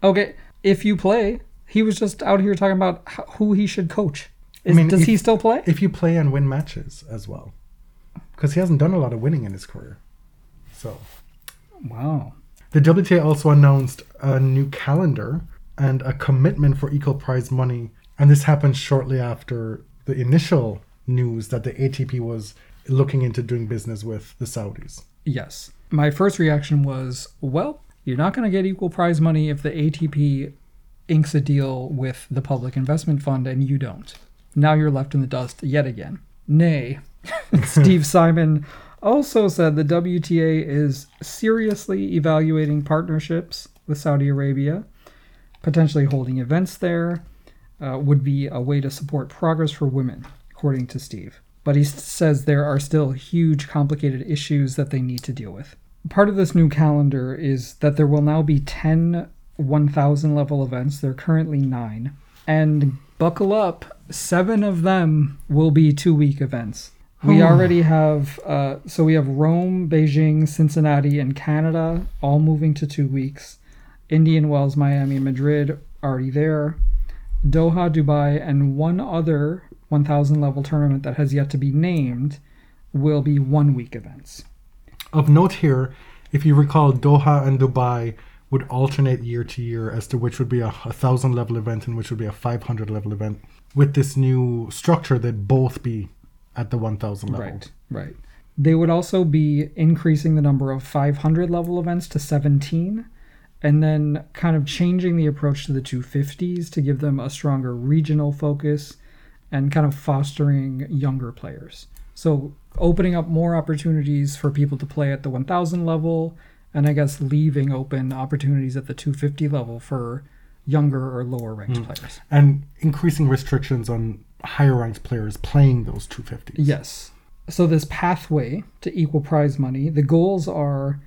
Okay, if you play, he was just out here talking about who he should coach. Is, mean, does if- he still play? If you play and win matches as well. because he hasn't done a lot of winning in his career. So Wow. the WTA also announced a new calendar and a commitment for equal prize money, and this happened shortly after the initial news that the ATP was looking into doing business with the Saudis. Yes. My first reaction was, well, you're not going to get equal prize money if the ATP inks a deal with the Public Investment Fund and you don't. Now you're left in the dust yet again. Nay. [laughs] Steve [laughs] Simon also said the WTA is seriously evaluating partnerships with Saudi Arabia, potentially holding events there. Uh, would be a way to support progress for women, according to Steve. But he says there are still huge, complicated issues that they need to deal with. Part of this new calendar is that there will now be 10 1000 level events. There are currently nine. And buckle up, seven of them will be two week events. We already have, uh, so we have Rome, Beijing, Cincinnati, and Canada all moving to two weeks. Indian Wells, Miami, Madrid already there. Doha, Dubai, and one other 1000 level tournament that has yet to be named will be one week events. Of note here, if you recall, Doha and Dubai would alternate year to year as to which would be a, a thousand level event and which would be a 500 level event. With this new structure, they'd both be at the 1000 level. Right, right. They would also be increasing the number of 500 level events to 17 and then kind of changing the approach to the 250s to give them a stronger regional focus and kind of fostering younger players. So opening up more opportunities for people to play at the 1000 level and I guess leaving open opportunities at the 250 level for younger or lower ranked hmm. players. And increasing restrictions on higher ranked players playing those 250s. Yes. So this pathway to equal prize money, the goals are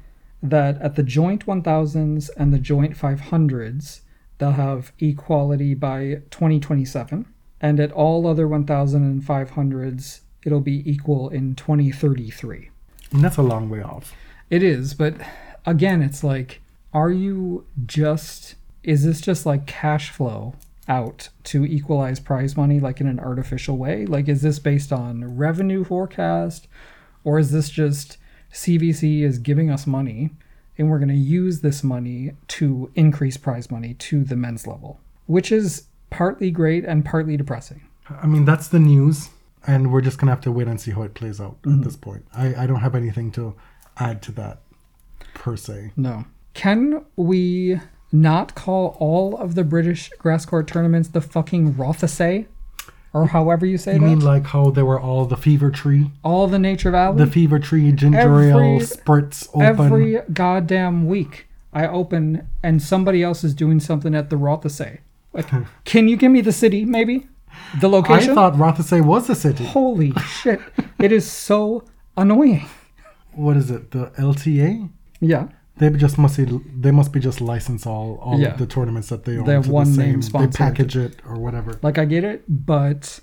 that at the joint 1000s and the joint 500s, they'll have equality by 2027, and at all other 1000 and 500s, it'll be equal in 2033. And that's a long way off. It is, but again, it's like, are you just, is this just like cash flow out to equalize prize money like in an artificial way? Like, is this based on revenue forecast? Or is this just CVC is giving us money and we're going to use this money to increase prize money to the men's level? Which is partly great and partly depressing. I mean, that's the news, and we're just going to have to wait and see how it plays out Mm-hmm. at this point. I, I don't have anything to add to that per se. No. Can we not call all of the British grass court tournaments the fucking Rothesay? Or however you say it. You that? mean like how there were all the Fever Tree, all the Nature Valley? the Fever Tree ginger Every- ale spritz open? Every goddamn week I open and somebody else is doing something at the Rothesay. Like, [laughs] can you give me the city, maybe? The location? I thought Rothesay was the city. Holy [laughs] shit. It is so annoying. What is it? The LTA? Yeah. They just must be, they must be just license all all Yeah. of the tournaments that they own. They have to one the name same. They package it or whatever. Like, I get it, but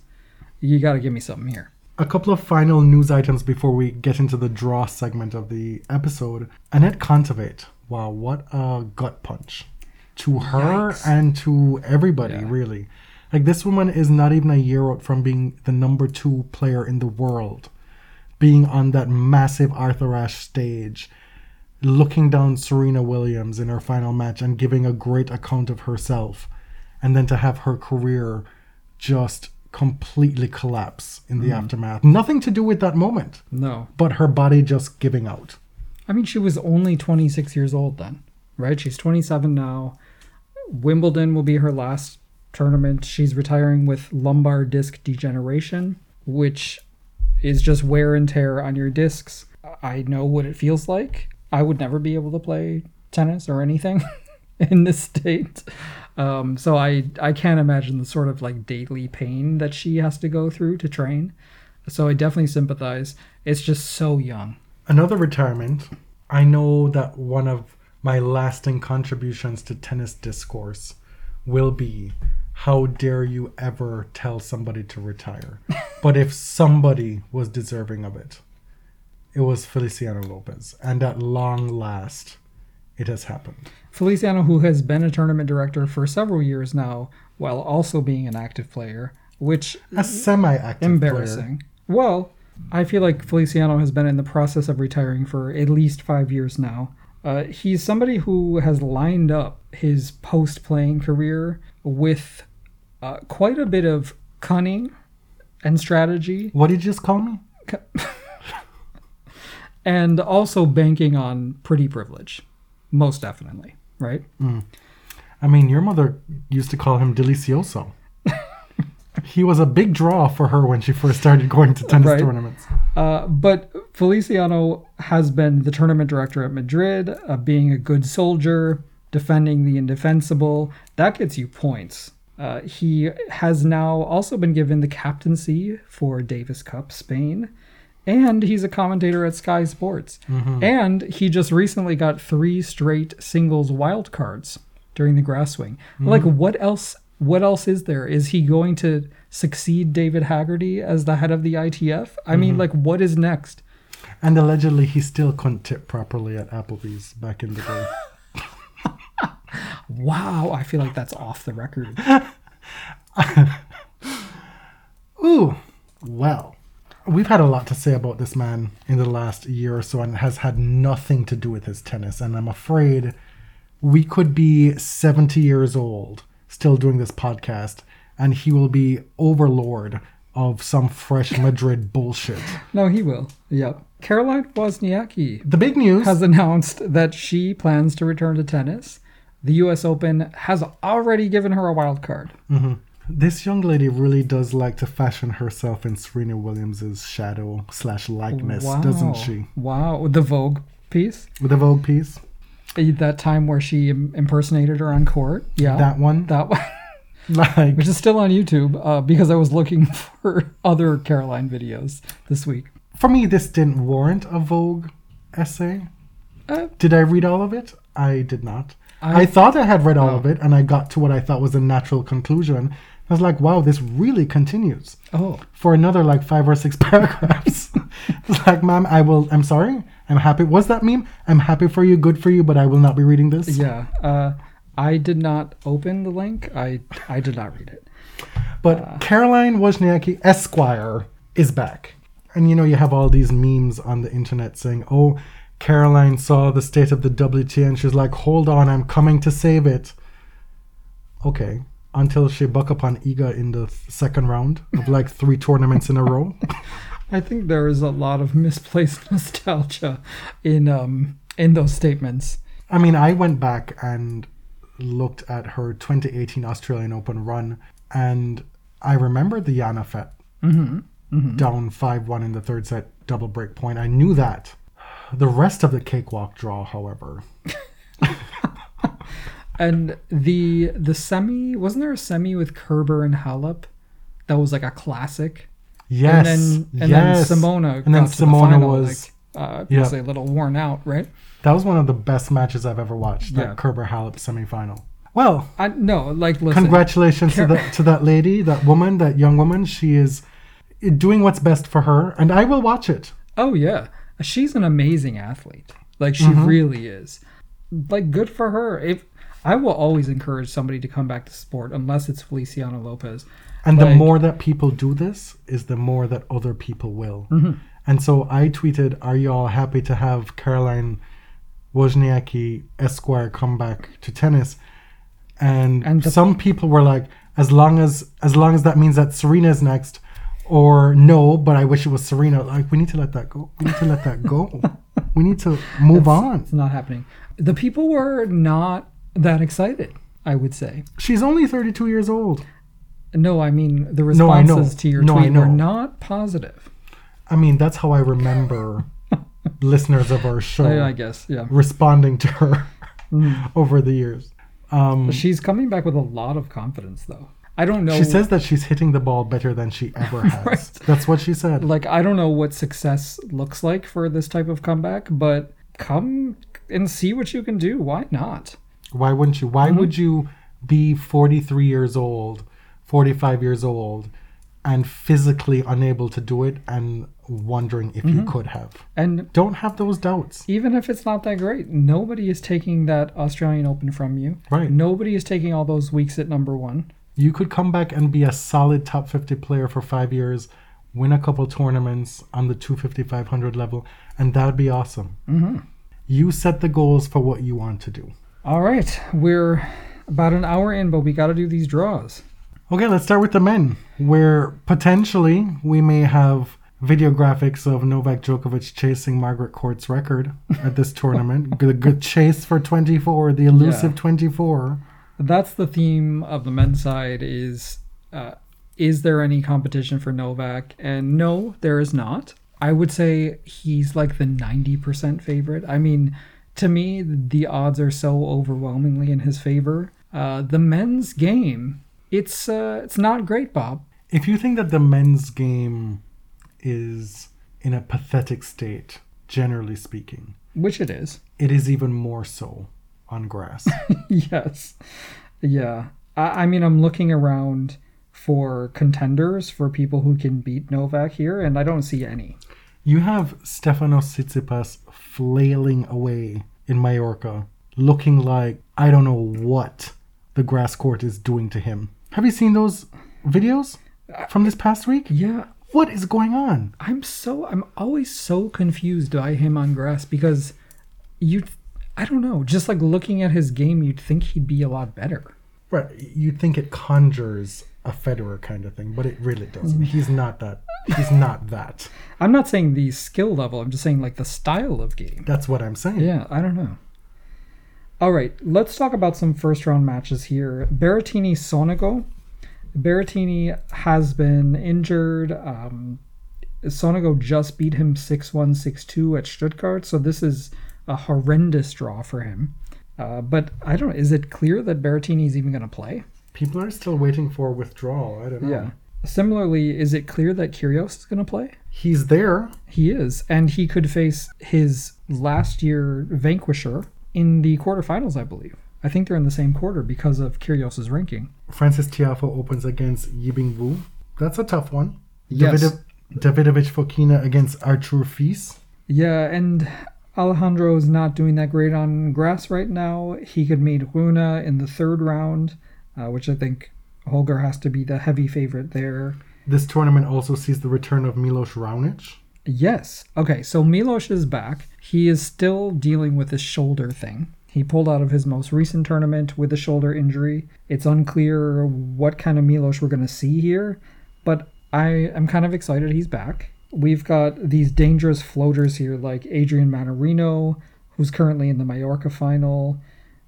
you got to give me something here. A couple of final news items before we get into the draw segment of the episode. Anett Kontaveit. Wow, what a gut punch. To her Yikes. and to everybody, Yeah. really. Like, this woman is not even a year out from being the number two player in the world. Being on that massive Arthur Ashe stage, looking down Serena Williams in her final match and giving a great account of herself. And then to have her career just completely collapse in the Mm-hmm. aftermath. Nothing to do with that moment, No. but her body just giving out. I mean, she was only 26 years old then, right? She's 27 now. Wimbledon will be her last tournament. She's retiring with lumbar disc degeneration, which is just wear and tear on your discs. I know what it feels like. I would never be able to play tennis or anything [laughs] in this state. Um, so I I can't imagine the sort of like daily pain that she has to go through to train. So I definitely sympathize. It's just so young. Another retirement. I know that one of my lasting contributions to tennis discourse will be how dare you ever tell somebody to retire? [laughs] but if somebody was deserving of it, it was Feliciano Lopez. And at long last, it has happened. Feliciano, who has been a tournament director for several years now, while also being an active player, which A semi active embarrassing. Well, I feel like Feliciano has been in the process of retiring for at least five years now. Uh, he's somebody who has lined up his post playing career with uh, quite a bit of cunning and strategy, What did you just call me? [laughs] and also banking on pretty privilege. Most definitely, right? I mean, your mother used to call him Delicioso. [laughs] he was a big draw for her when she first started going to tennis Right. tournaments. Uh, but Feliciano has been the tournament director at Madrid, uh, being a good soldier, defending the indefensible. That gets you points. Uh, he has now also been given the captaincy for Davis Cup Spain, and he's a commentator at Sky Sports. Mm-hmm. And he just recently got three straight singles wild cards during the grass swing. Like, mm-hmm. what else? What else is there? Is he going to succeed David Haggerty as the head of the ITF? I mean, mm-hmm. like, what is next? And allegedly, he still couldn't tip properly at Applebee's back in the day. [laughs] Wow, I feel like that's off the record. [laughs] Ooh, well, we've had a lot to say about this man in the last year or so, and it has had nothing to do with his tennis. And I'm afraid we could be 70 years old still doing this podcast, and he will be overlord of some fresh [laughs] Madrid bullshit. No, he will. Yep. Caroline Wozniacki The big news has announced that she plans to return to tennis. The U.S. Open has already given her a wild card. Mm-hmm. This young lady really does like to fashion herself in Serena Williams's shadow slash likeness, doesn't she? Wow. The Vogue piece. With the Vogue piece, Uh, That time where she impersonated her on court. Yeah. that one, that one. [laughs] like Which is still on YouTube uh, because I was looking [laughs] for other Caroline videos this week. for me, this didn't warrant a Vogue essay. Uh, Did I read all of it? I did not. I, I- thought I had read all of it, and I got to what I thought was a natural conclusion. I was like, wow, this really continues Oh. for another like five or six [laughs] paragraphs. it's like, ma'am, I will, I'm sorry. I'm happy. What's that meme? I'm happy for you, good for you, but I will not be reading this. Yeah. Uh, I did not open the link. I I did not read it. But Caroline Wozniacki Esquire is back. And you know, you have all these memes on the internet saying, oh, Caroline saw the state of the WTA and she's like, hold on, I'm coming to save it. Okay. Until she buck up on Iga in the second round of like three tournaments in a row. [laughs] I think there is a lot of misplaced [laughs] nostalgia in um in those statements. I mean, I went back and looked at her 2018 Australian Open run, and I remember the Jana Fett down 5 1 in the third set, double break point. I knew that. The rest of the cakewalk draw, however, [laughs] And the the semi wasn't there a semi with Kerber and Halep that was like a classic. yes, and then and yes. then Simona and then to the Simona final, was like, uh, obviously a little worn out, right? that was one of the best matches I've ever watched. That Yeah. Kerber Halep semifinal. Well, I no, like listen. congratulations to that to that lady, that woman, that young woman. She is doing what's best for her, and I will watch it. Oh yeah, she's an amazing athlete. Like she Mm-hmm. really is. Like good for her. If I will always encourage somebody to come back to sport unless it's Feliciano Lopez. And the more that people do this, is the more that other people will. Mm-hmm. And so I tweeted, "Are you all happy to have Caroline Wozniacki Esquire come back to tennis?" And, And the- some people were like, "As long as as long as that means that Serena's next." Or no, but I wish it was Serena. Like we need to let that go. We need to let that go. [laughs] we need to move on. It's not happening. The people were not that excited. I would say. She's only 32 years old. No, I mean the No, responses to your No, tweet were not positive. I mean, that's how I remember [laughs] listeners of our show. I, I guess, yeah. responding to her Mm. [laughs] over the years. Um, She's coming back with a lot of confidence, though. I don't know. she says that she's hitting the ball better than she ever [laughs] has. Right. That's what she said. like I don't know what success looks like for this type of comeback, but come and see what you can do. Why not? Why wouldn't you? Mm-hmm. Why would you be 43 years old, 45 years old, and physically unable to do it and wondering if Mm-hmm. you could have? And Don't have those doubts. even if it's not that great, nobody is taking that Australian Open from you. Right. Nobody is taking all those weeks at number one. You could come back and be a solid top 50 player for five years win a couple tournaments on the 250 500 level, and that'd be awesome. Mm-hmm. You set the goals for what you want to do. All right, we're about an hour in, but we got to do these draws. Okay, let's start with the men, where potentially we may have video graphics of Novak Djokovic chasing Margaret Court's record at this tournament. [laughs] the good chase for 24, the elusive Yeah. 24. That's the theme of the men's side. Is uh, is there any competition for Novak? And no, there is not. I would say he's like the ninety percent favorite. I mean, to me, the odds are so overwhelmingly in his favor. Uh, the men's game, it's uh, it's not great, Bob. If you think that the men's game is in a pathetic state, generally speaking, Which it is. it is even more so on grass. [laughs] yes. Yeah. I, I mean, I'm looking around for contenders for people who can beat Novak here, and I don't see any. You have Stefanos Tsitsipas flailing away in Mallorca, looking like I don't know what the grass court is doing to him. Have you seen those videos from this past week? Yeah. What is going on? I'm so I'm always so confused by him on grass because you I don't know, just like looking at his game you'd think he'd be a lot better. Right, you'd think it conjures a Federer kind of thing, but it really doesn't. He's not that. He's [laughs] not that. I'm not saying the skill level, I'm just saying like the style of game. That's what I'm saying. Yeah, I don't know. All right, let's talk about some first round matches here. Berrettini Sonego. Berrettini has been injured. Um, Sonego just beat him 6 1 6 2 at Stuttgart, so this is a horrendous draw for him. Uh, but I don't know, Is it clear that Berrettini is even going to play? People are still waiting for withdrawal. I don't know. Yeah. Similarly, is it clear that Kyrgios is going to play? He's there. He is, and he could face his last year vanquisher in the quarterfinals, I believe. I think they're in the same quarter because of Kyrgios's ranking. Frances Tiafoe opens against Yibing Wu. That's a tough one. Yes. David- Davidovich Fokina against Arthur Fils. Yeah, and Alejandro is not doing that great on grass right now. He could meet Rune in the third round, uh, which I think Holger has to be the heavy favorite there. This tournament also sees the return of Milos Raonic. Yes. Okay, so Milos is back. He is still dealing with this shoulder thing. He pulled out of his most recent tournament with a shoulder injury. It's unclear what kind of Milos we're going to see here, but I am kind of excited he's back. We've got these dangerous floaters here like Adrian Mannarino, who's currently in the Mallorca final.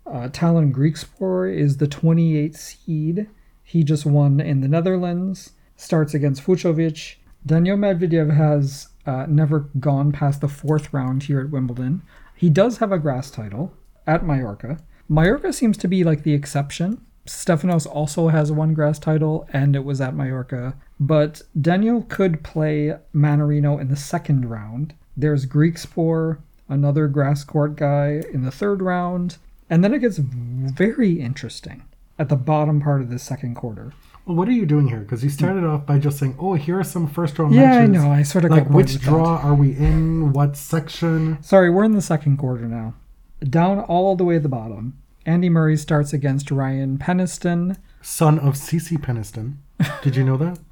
Uh, Tallon Griekspoor is the 28th seed. He just won in the Netherlands. Starts against Fucsovics. Daniil Medvedev has uh, never gone past the fourth round here at Wimbledon. He does have a grass title at Mallorca. Mallorca seems to be like the exception. Stefanos also has one grass title, and it was at Mallorca. But Daniil could play Mannarino in the second round. There's Griekspoor, another grass court guy, in the third round. And then it gets very interesting at the bottom part of the second quarter. Well, what are you doing here? Because you started off by just saying, "Oh, here are some first round Yeah, I know. I sort of Like, which draw are we in? What section? Sorry, we're in the second quarter now. Down all the way at the bottom. Andy Murray starts against Ryan Peniston. Son of Cece Peniston. Did you know that? [laughs]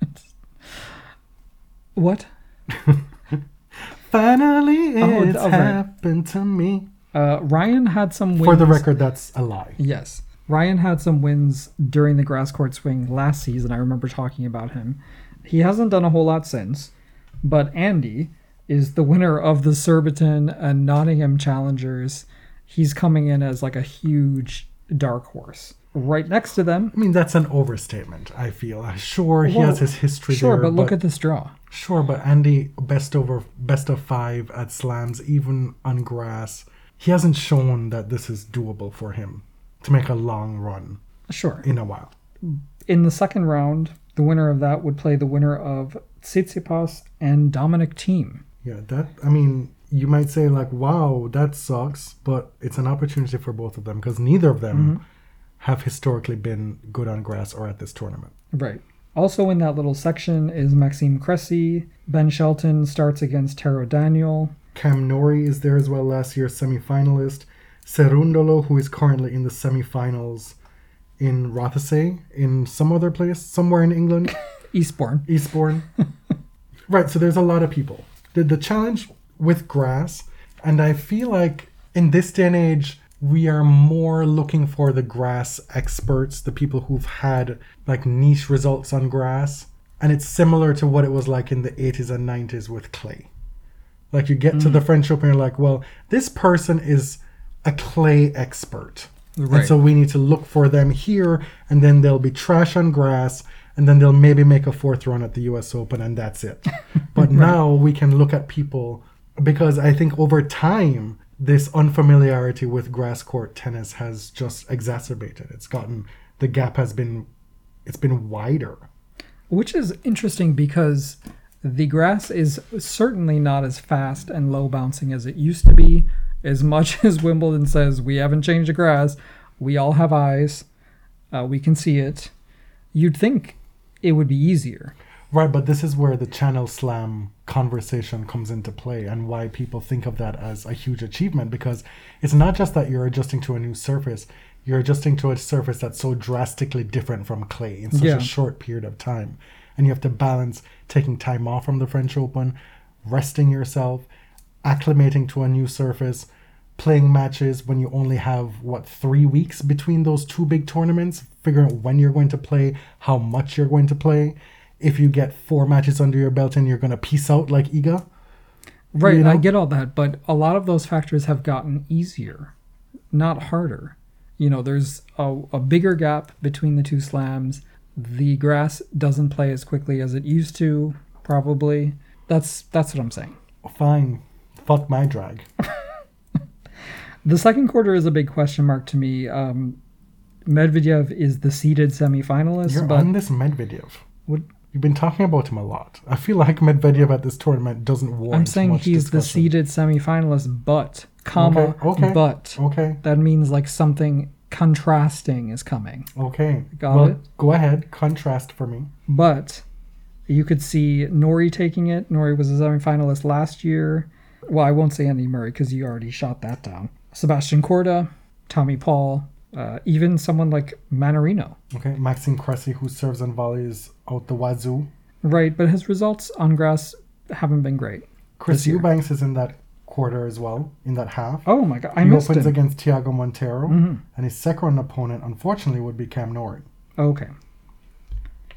What? [laughs] Finally, Oh, it's oh, right. happened to me. Uh, Ryan had some wins. For the record, that's a lie. Yes. Ryan had some wins during the grass court swing last season. I remember talking about him. He hasn't done a whole lot since, but Andy is the winner of the Surbiton and Nottingham Challengers. He's coming in as like a huge dark horse. Right next to them, I mean, that's an overstatement. I feel. Sure, he Well, has his history sure, there, but look at this draw. Sure, but Andy, best over best of five at slams, even on grass. He hasn't shown that this is doable for him to make a long run Sure. in a while. In the second round, the winner of that would play the winner of Tsitsipas and Dominic Thiem. Yeah, that I mean, you might say like, "Wow, that sucks," but it's an opportunity for both of them because neither of them Mm-hmm. have historically been good on grass or at this tournament. Right. Also in that little section is Maxime Cressy. Ben Shelton starts against Taro Daniel. Cam Nori is there as well, last year's semi-finalist. Cerundolo, who is currently in the semi-finals in Rothesay, in some other place, somewhere in England, [laughs] Eastbourne. Eastbourne. [laughs] Right, so there's a lot of people. The, the challenge with grass, and I feel like in this day and age, we are more looking for the grass experts, the people who've had like niche results on grass. And it's similar to what it was like in the 80s and 90s with clay. Like you get to the mm. French Open, you're like, well, this person is a clay expert. And Right. so we need to look for them here, and then they'll be trash on grass, and then they'll maybe make a fourth run at the US Open, and that's it. [laughs] But now we can look at people because I think over time, this unfamiliarity with grass court tennis has just exacerbated. It's gotten the gap has been it's been wider. Which is interesting because the grass is certainly not as fast and low bouncing as it used to be. As much [laughs] as Wimbledon says we haven't changed the grass, we all have eyes, uh, we can see it. You'd think it would be easier. Right, but this is where the channel slam conversation comes into play and why people think of that as a huge achievement because it's not just that you're adjusting to a new surface, you're adjusting to a surface that's so drastically different from clay in such Yeah. a short period of time. And you have to balance taking time off from the French Open, resting yourself, acclimating to a new surface, playing matches when you only have what three weeks between those two big tournaments, figuring out when you're going to play, how much you're going to play. If you get four matches under your belt and you're going to peace out like Iga, Right, You know? I get all that, but a lot of those factors have gotten easier, not harder. You know, there's a, a bigger gap between the two slams. The grass doesn't play as quickly as it used to, probably. That's that's what I'm saying. fine, fuck my drag. [laughs] The second quarter is a big question mark to me. Um, Medvedev is the seeded semifinalist, You're but on this Medvedev. What- You've been talking about him a lot. I feel like Medvedev at this tournament doesn't warrant. I'm saying he's the discussion. seeded semifinalist, but comma Okay, okay. but Okay, that means like something contrasting is coming. okay. Got well, it. Go ahead, contrast for me. But you could see Norrie taking it. Norrie was a semifinalist last year. Well, I won't say Andy Murray because you already shot that down. Sebastian Corda, Tommy Paul, uh, even someone like Mannarino. Okay, Maxime Cressy, who serves and volleys out the wazoo. Right, but his results on grass haven't been great. Chris Eubanks is in that quarter as well, in that half. Oh my god, I he missed opens him. against Thiago Monteiro, Mhm. and his second opponent, unfortunately, would be Cam Norrie. Okay,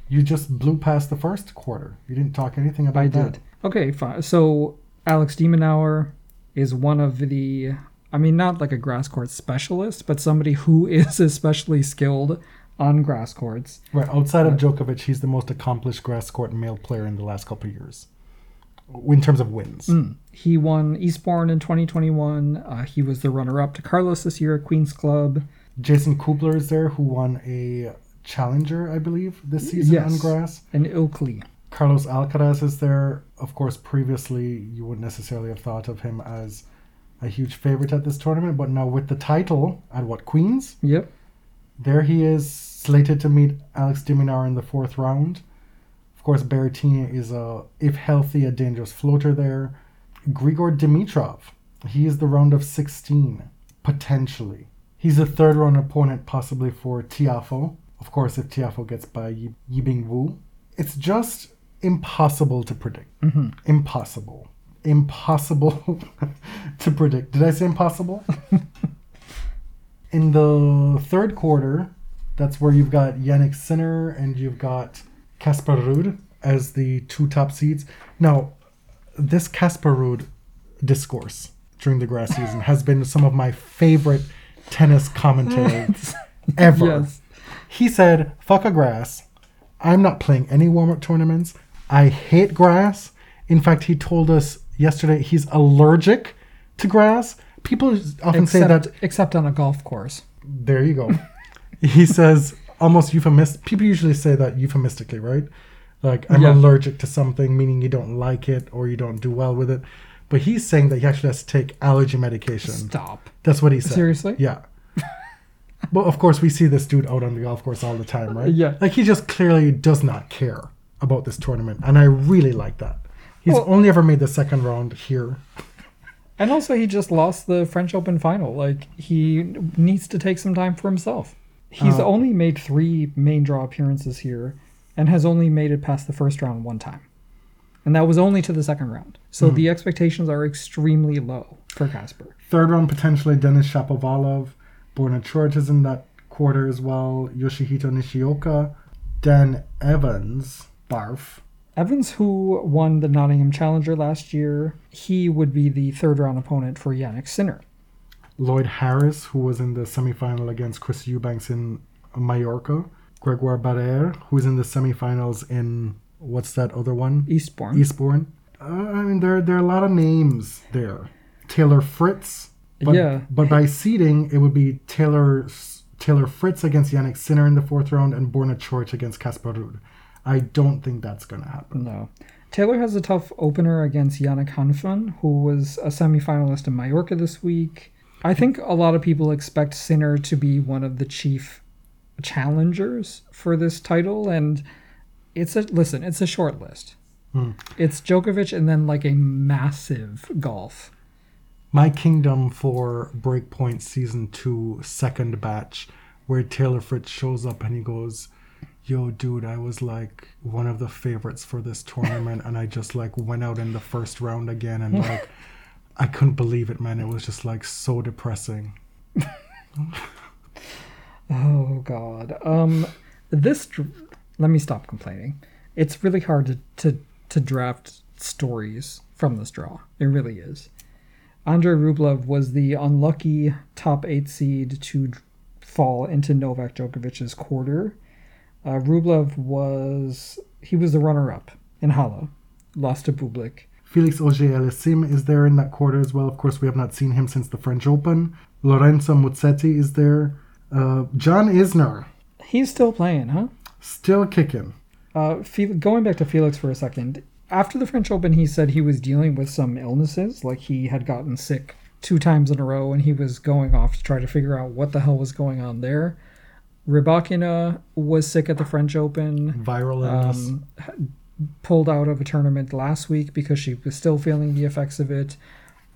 You just blew past the first quarter. You didn't talk anything about I that. did. Okay, fine. So Alex de Minaur is one of the. I mean, not like a grass court specialist, but somebody who [laughs] is especially skilled on grass courts. Right, outside of Djokovic, he's the most accomplished grass court male player in the last couple of years, in terms of wins. Mm. He won Eastbourne in 2021. Uh, he was the runner-up to Carlos this year at Queens Club. Jason Kubler is there, who won a challenger, I believe, this season on grass. And Ilkley. Carlos Alcaraz is there. Of course, previously you wouldn't necessarily have thought of him as a huge favorite at this tournament, but now with the title at what Queens, Yep. there he is slated to meet Alex de Minaur in the fourth round. Of course, Berrettini is a, if healthy, a dangerous floater there. Grigor Dimitrov, he is the round of 16 potentially. He's a third round opponent possibly for Tiafoe. Of course, if Tiafoe gets by Yi- Yibing Wu, it's just impossible to predict. hmm Impossible. Impossible [laughs] to predict. Did I say impossible? [laughs] In the third quarter, that's where you've got Jannik Sinner and you've got Casper Ruud as the two top seeds. Now, this Casper Ruud discourse during the grass season has been some of my favorite tennis commentaries [laughs] ever. Yes. He said, fuck a grass. I'm not playing any warm up tournaments. I hate grass. In fact, he told us yesterday he's allergic to grass. People often say that. except on a golf course. There you go. he says almost euphemist. People usually say that euphemistically, right? Like, I'm Yeah. allergic to something, meaning you don't like it or you don't do well with it. But he's saying that he actually has to take allergy medication. Stop. That's what he said. Seriously? Yeah. [laughs] but of course, we see this dude out on the golf course all the time, right? Yeah. Like he just clearly does not care about this tournament, and I really like that. He's Well- only ever made the second round here. And also, he just lost the French Open final. Like, he needs to take some time for himself. He's Uh, only made three main draw appearances here and has only made it past the first round one time. And that was only to the second round. So the expectations are extremely low for Casper. Third round potentially Denis Shapovalov. Borna Coric is in that quarter as well. Yoshihito Nishioka. Dan Evans. Barf. Evans, who won the Nottingham Challenger last year, he would be the third round opponent for Jannik Sinner. Lloyd Harris, who was in the semifinal against Chris Eubanks in Mallorca. Gregoire Barrere, who's in the semifinals in what's that other one? Eastbourne. Eastbourne. Uh, I mean, there there are a lot of names there. Taylor Fritz. But, Yeah. But by seeding, it would be Taylor Taylor Fritz against Jannik Sinner in the fourth round and Borna Coric against Casper Ruud. I don't think that's going to happen. No. Taylor has a tough opener against Yannick Hanfmann, who was a semifinalist in Mallorca this week. I think a lot of people expect Sinner to be one of the chief challengers for this title, and it's a listen, it's a short list. Hmm. It's Djokovic and then like a massive golf. My Kingdom for Break Point Season 2 second batch, where Taylor Fritz shows up and he goes, Yo, dude, I was like one of the favorites for this tournament, and I just like went out in the first round again, and [laughs] like I couldn't believe it, man. It was just like so depressing. [laughs] Oh God. Um, this. dr- Let me stop complaining. It's really hard to to to draft stories from this draw. It really is. Andrei Rublev was the unlucky top eight seed to fall into Novak Djokovic's quarter. Uh, Rublev was he was the runner up in Halle, lost to Bublik. Felix Auger Aliassime is there in that quarter as well. Of course, we have not seen him since the French Open. Lorenzo Musetti is there. Uh, John Isner, He's still playing, huh? still kicking. Uh, going back to Felix for a second, after the French Open, he said he was dealing with some illnesses, like he had gotten sick two times in a row, and he was going off to try to figure out what the hell was going on there. Rybakina was sick at the French Open, Viral illness. um, pulled out of a tournament last week because she was still feeling the effects of it.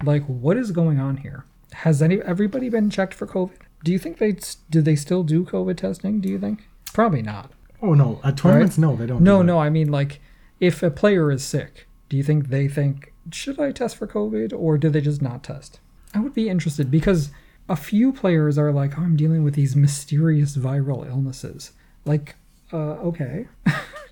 Like, what is going on here? Has any everybody been checked for COVID? Do you think they do they still do COVID testing? Do you think? Probably not. oh, no. At tournaments, no, they don't. No, do no, I mean like if a player is sick, do you think they think should I test for COVID or do they just not test? I would be interested because a few players are like, oh, I'm dealing with these mysterious viral illnesses. Like, uh, okay, [laughs]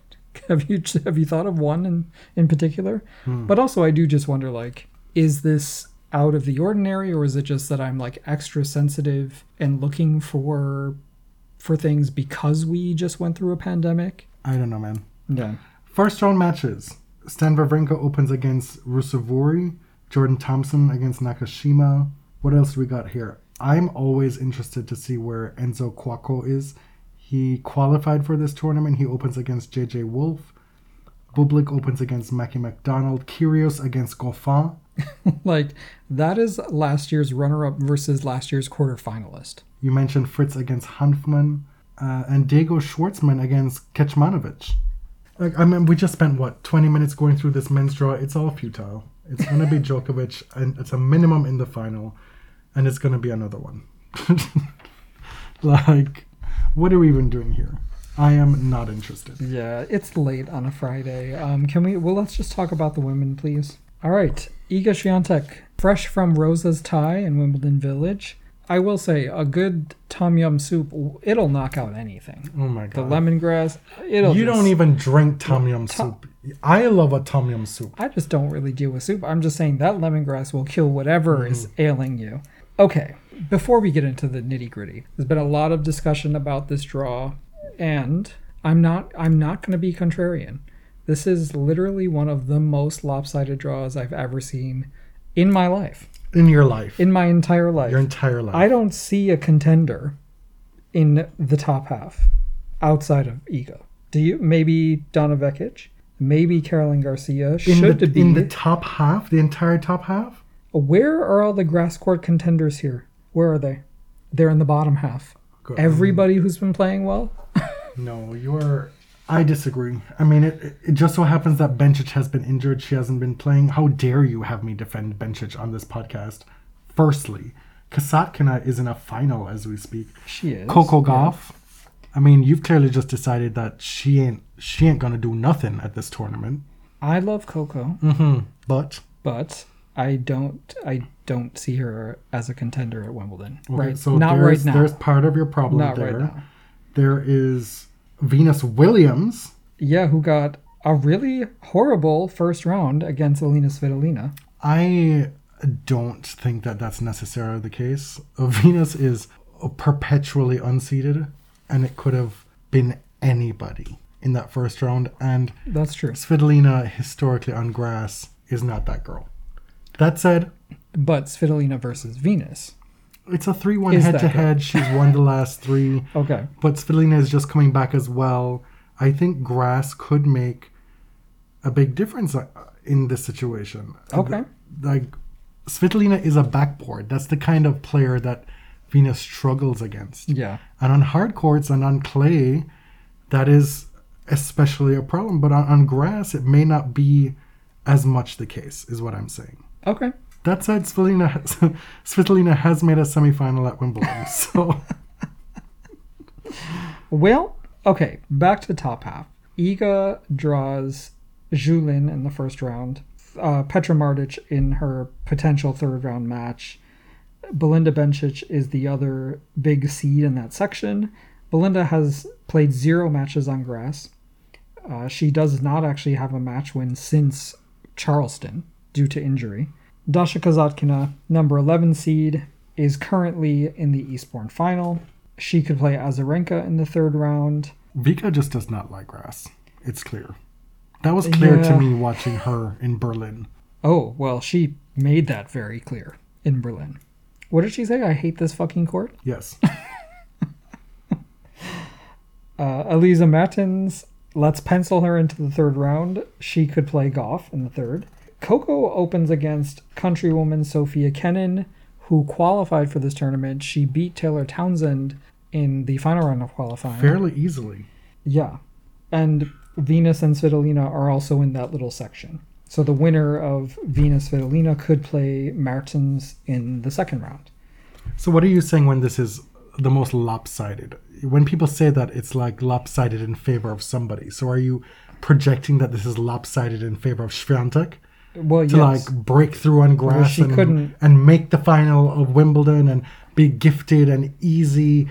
[laughs] have you have you thought of one in in particular? Hmm. But also, I do just wonder like, is this out of the ordinary or is it just that I'm like extra sensitive and looking for for things because we just went through a pandemic? I don't know, man. Yeah. First round matches. Stan Wawrinka opens against Ruusuvuori. Jordan Thompson against Nakashima. What else do we got here? I'm always interested to see where Enzo Couacaud is. He qualified for this tournament. He opens against JJ Wolf. Bublik opens against Mackie McDonald. Kyrgios against Goffin. [laughs] like that is last year's runner-up versus last year's quarterfinalist. You mentioned Fritz against Hanfmann. Uh, and Diego Schwartzman against Kecmanovic. Like, I mean, we just spent, what, 20 minutes going through this men's draw? It's all futile. It's going to be [laughs] Djokovic, and it's a minimum in the final, and it's going to be another one. [laughs] like, what are we even doing here? I am not interested. Yeah, it's late on a Friday. Um, can we? Well, let's just talk about the women, please. All right, Iga Swiatek, fresh from Rosa's Thai in Wimbledon Village. I will say, a good tom yum soup, it'll knock out anything. Oh my god! The lemongrass, it'll. you just- don't even drink tom yum Tom- soup. I love a tom yum soup. I just don't really deal with soup. I'm just saying that lemongrass will kill whatever is ailing you. Okay, before we get into the nitty gritty, there's been a lot of discussion about this draw, and I'm not I'm not going to be contrarian. This is literally one of the most lopsided draws I've ever seen in my life, In your life. in my entire life. your entire life. I don't see a contender in the top half outside of Iga. Do you? Maybe Donna Vekic, maybe Caroline Garcia. in, Should the, be in the top half, the entire top half? Where are all the grass court contenders here? Where are they? They're in the bottom half. Go- Everybody who's been playing well. [laughs] No, you're. I disagree. I mean, it, it just so happens that Bencic has been injured. She hasn't been playing. How dare you have me defend Bencic on this podcast? Firstly, Kasatkina is in a final as we speak. She is. Coco Gauff. I mean, you've clearly just decided that she ain't she ain't gonna do nothing at this tournament. I love Coco, Mm-hmm. But but I don't. I don't see her as a contender at Wimbledon. okay, right? so Not there's, right now. there's part of your problem Not there. right now. There is Venus Williams. Yeah, who got a really horrible first round against Elina Svitolina. I don't think that that's necessarily the case. [laughs] Venus is perpetually unseeded, and it could have been anybody in that first round. And That's true. Svitolina, historically on grass, is not that girl. That said, But Svitolina versus Venus. it's a 3 1 Is head-to-head. She's won the last three, [laughs] Okay. but Svitolina is just coming back as well. I think grass could make a big difference uh, in this situation. Okay. Like, Svitolina is a backboard. That's the kind of player that Venus struggles against. Yeah. And on hard courts and on clay, that is especially a problem. But on, on grass, it may not be as much the case, is what I'm saying. Okay. That said, Svitolina [laughs] has, has made a semifinal at Wimbledon. [laughs] So, Well, okay, back to the top half. Iga draws Julin in the first round. Uh, Petra Martic in her potential third round match. Belinda Bencic is the other big seed in that section. Belinda has played zero matches on grass. Uh, she does not actually have a match win since Charleston due to injury. Dasha Kasatkina, number 11 seed, is currently in the Eastbourne final. She could play Azarenka in the third round. Vika just does not like grass. It's clear. That was clear Yeah. to me watching her in Berlin. Oh, well, she made that very clear in Berlin. What did she say? I hate this fucking court. Yes. [laughs] Uh, Elise Mertens, let's pencil her into the third round. She could play Gauff in the third. Coco opens against countrywoman Sofia Kenin, who qualified for this tournament. She beat Taylor Townsend in the final round of qualifying. Fairly easily. Yeah. And Venus and Svitolina are also in that little section. So the winner of Venus Svitolina could play Mertens in the second round. So, what are you saying when this is the most lopsided? When people say that it's like lopsided in favor of somebody, so are you projecting that this is lopsided in favor of Swiatek Well, to yes. like break through on grass she and, couldn't- and make the final of Wimbledon and be gifted an easy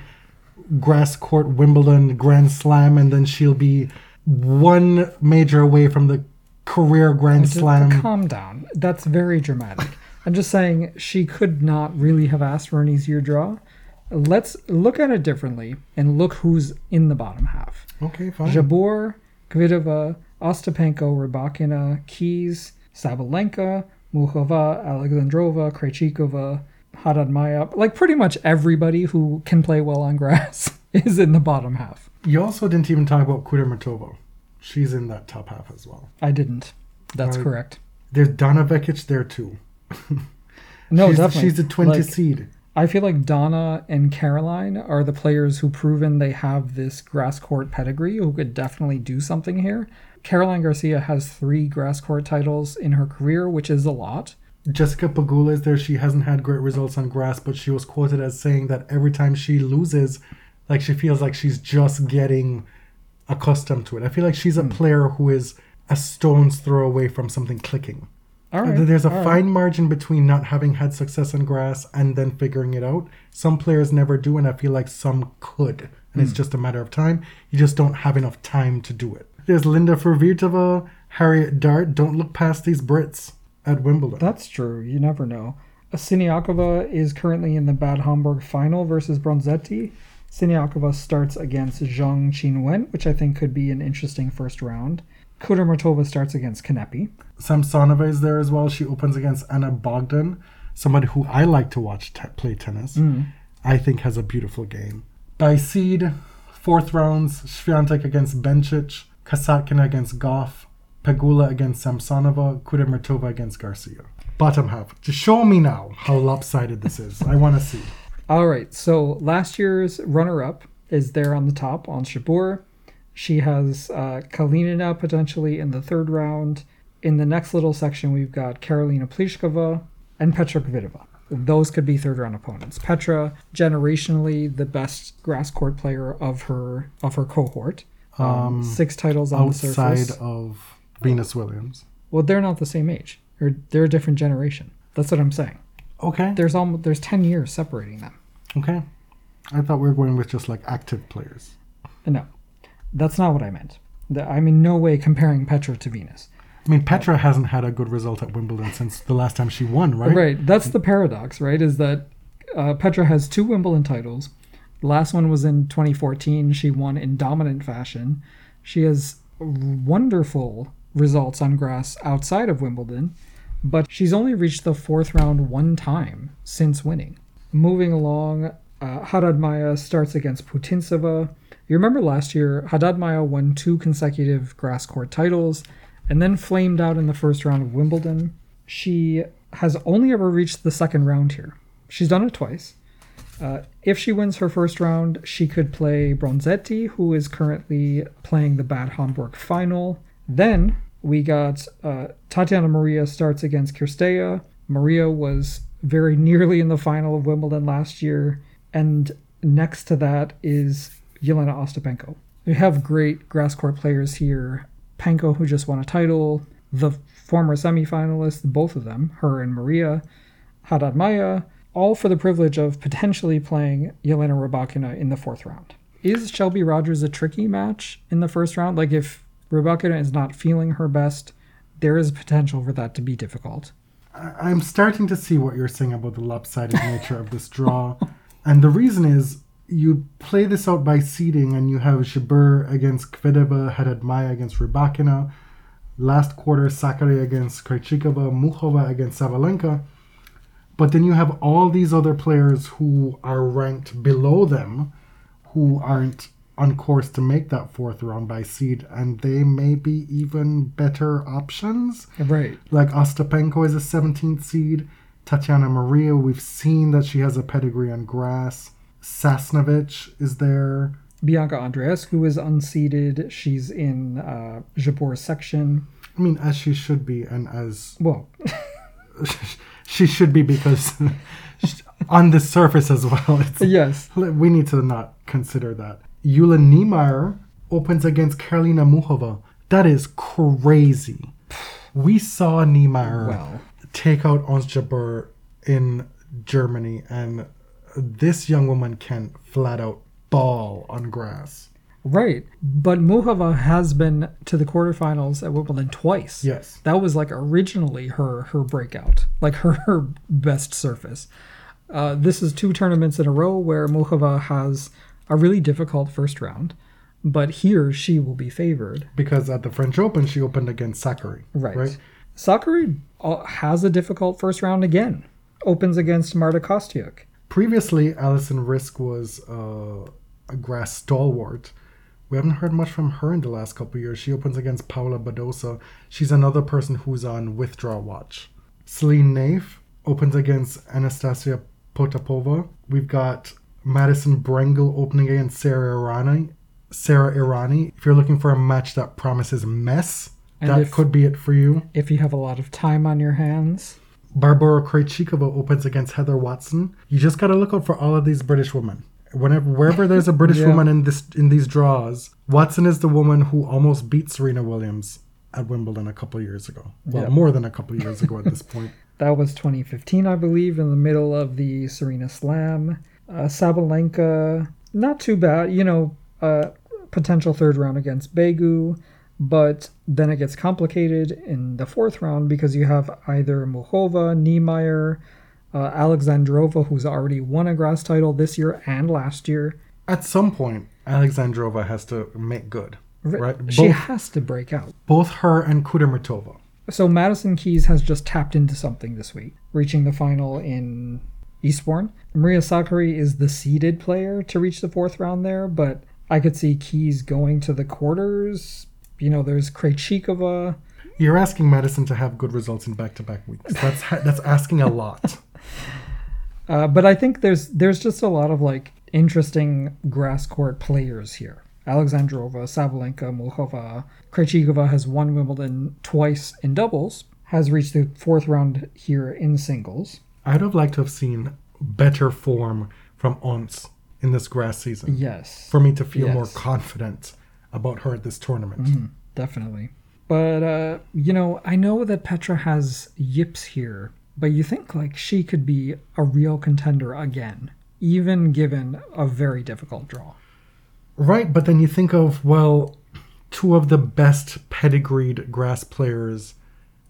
grass court Wimbledon Grand Slam, and then she'll be one major away from the career Grand Just Slam? Calm down. That's very dramatic. I'm just saying she could not really have asked for an easier draw. Let's look at it differently and look who's in the bottom half. Okay, fine. Jabeur, Kvitova, Ostapenko, Rybakina, Keys, Sabalenka, Mukhova, Alexandrova, Krejcikova, Haddad Maia. Like pretty much everybody who can play well on grass [laughs] is in the bottom half. You also didn't even talk about Kudermetova. She's in that top half as well. I didn't. That's Right. correct. There's Donna Vekic there too. [laughs] No, she's, definitely. she's the 20 Like, seed. I feel like Donna and Caroline are the players who proven they have this grass court pedigree who could definitely do something here. Caroline Garcia has three grass court titles in her career, which is a lot. Jessica Pegula is there. She hasn't had great results on grass, but she was quoted as saying that every time she loses, like she feels like she's just getting accustomed to it. I feel like she's a hmm. player who is a stone's throw away from something clicking. All right. There's a all right. fine margin between not having had success on grass and then figuring it out. Some players never do, and I feel like some could. And it's hmm. just a matter of time. You just don't have enough time to do it. There's Linda Fruhvirtova, Harriet Dart. Don't look past these Brits at Wimbledon. That's true. You never know. Siniakova is currently in the Bad Homburg final versus Bronzetti. Siniakova starts against Zheng Qinwen, which I think could be an interesting first round. Kudermetova starts against Kanepi. Samsonova is there as well. She opens against Ana Bogdan, somebody who I like to watch te- play tennis. Mm. I think has a beautiful game. By seed, fourth rounds, Swiatek against Bencic, Kasatkina against Gauff, Pegula against Samsonova, Kudermetova against Garcia. Bottom half. Just show me now how lopsided this is. I want to see. All right, so last year's runner-up is there on the top Ons Jabeur. She has uh, Kalinina potentially in the third round. In the next little section, we've got Karolina Pliskova and Petra Kvitova. Those could be third round opponents. Petra, generationally the best grass court player of her of her cohort. Um, six titles on the Outside surface. of Venus Williams. Well, they're not the same age. They're they're a different generation. That's what I'm saying. Okay. There's almost there's ten years separating them. Okay. I thought we were going with just like active players. No, that's not what I meant. I'm in no way comparing Petra to Venus. I mean, Petra hasn't had a good result at Wimbledon since the last time she won, right? Right. That's the paradox, right? Is that uh, Petra has two Wimbledon titles. Last one was in 2014. She won in dominant fashion. She has wonderful results on grass outside of Wimbledon, but she's only reached the fourth round one time since winning. Moving along, uh, Haddad Maia starts against Putintseva. You remember last year, Haddad Maia won two consecutive grass court titles and then flamed out in the first round of Wimbledon. She has only ever reached the second round here. She's done it twice. Uh, if she wins her first round, she could play Bronzetti, who is currently playing the Bad Homburg final. Then we got uh, Tatiana Maria starts against Cirstea. Maria was very [laughs] nearly in the final of Wimbledon last year. And next to that is Jelena Ostapenko. We have great grass court players here. Penko, who just won a title, the former semifinalists, both of them, her and Maria, Haddad Maia, all for the privilege of potentially playing Elena Rybakina in the fourth round. Is Shelby Rogers a tricky match in the first round? Like, if Rybakina is not feeling her best, there is potential for that to be difficult. I'm starting to see what you're saying about the lopsided [laughs] nature of this draw. And the reason is you play this out by seeding, and you have Jabeur against Kvitova, Haddad Maia against Rybakina, last quarter Sakkari against Krejcikova, Mukhova against Sabalenka. But then you have all these other players who are ranked below them, who aren't on course to make that fourth round by seed, and they may be even better options. Right. Like Ostapenko is a 17th seed. Tatiana Maria, we've seen that she has a pedigree on grass. Sasnovich is there. Bianca Andreescu is unseeded. She's in uh, Jabeur's section. I mean, as she should be, and as Well, [laughs] [laughs] she should be because [laughs] on the surface as well, it's, yes. we need to not consider that. Jule Niemeier opens against Karolina Muchova. That is crazy. We saw Niemeier take out Ons Jabeur in Germany, and this young woman can flat out ball on grass. Right. But Muchova has been to the quarterfinals at Wimbledon twice. Yes. That was like originally her her breakout, like her, her best surface. Uh, this is two tournaments in a row where Muchova has a really difficult first round, but here she will be favored. Because at the French Open, she opened against Sakkari. Right. Right. Sakkari uh, has a difficult first round again. Opens against Marta Kostyuk. Previously, Alison Riske was uh, a grass stalwart. We haven't heard much from her in the last couple years. She opens against Paula Badosa. She's another person who's on withdraw watch. Céline Naef opens against Anastasia Potapova. We've got Madison Brengle opening against Sara Errani. Sara Errani. If you're looking for a match that promises mess, And that if- could be it for you. If you have a lot of time on your hands, Barbara Krejcikova opens against Heather Watson. You just got to look out for all of these British women. Whenever, wherever there's a British Yeah. woman in this in these draws, Watson is the woman who almost beat Serena Williams at Wimbledon a couple years ago. Well, Yeah. more than a couple years ago at this [laughs] point. That was 2015, I believe, in the middle of the Serena Slam. Uh, Sabalenka, not too bad. You know, uh, potential third round against Begu, but then it gets complicated in the fourth round because you have either Muchova, Niemeier, uh, Alexandrova, who's already won a grass title this year and last year. At some point, Alexandrova has to make good, right? She has to break out. both her and Kudermetova. So Madison Keys has just tapped into something this week, reaching the final in Eastbourne. Maria Sakkari is the seeded player to reach the fourth round there, but I could see Keys going to the quarters. You know, there's Krejcikova. You're asking Madison to have good results in back-to-back weeks. That's that's asking a lot. [laughs] Uh, but I think there's there's just a lot of like interesting grass court players here. Alexandrova, Sabalenka, Muchova, Krejcikova has won Wimbledon twice in doubles, has reached the fourth round here in singles. I'd have liked to have seen better form from Ons in this grass season. Yes. for me to feel more confident about her at this tournament. Definitely. But uh, you know, I know that Petra has yips here, but you think like she could be a real contender again, even given a very difficult draw. Right, but then you think of, well, two of the best pedigreed grass players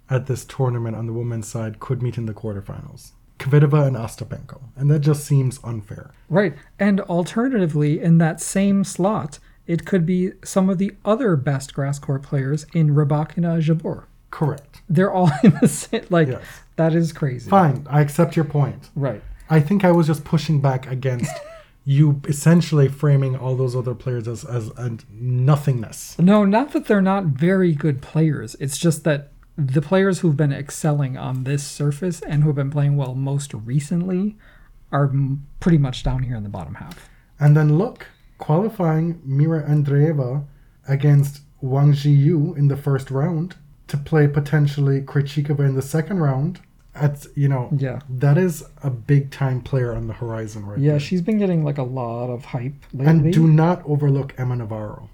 at this tournament on the women's side could meet in the quarterfinals. Kvitova and Ostapenko. And that just seems unfair. Right. And alternatively, in that same slot, it could be some of the other best grass court players in Rybakina Jabeur. Correct. They're all [laughs] in the same. Like, Yes. that is crazy. Fine, I accept your point. Right. I think I was just pushing back against [laughs] you essentially framing all those other players as, as a nothingness. No, not that they're not very good players. It's just that the players who've been excelling on this surface and who have been playing well most recently are m- pretty much down here in the bottom half. And then look, qualifying Mira Andreeva against Wang Xiyu in the first round to play potentially Krejcikova in the second round. At you know, Yeah. that is a big time player on the horizon right Yeah, there. she's been getting like a lot of hype lately. And do not overlook Emma Navarro.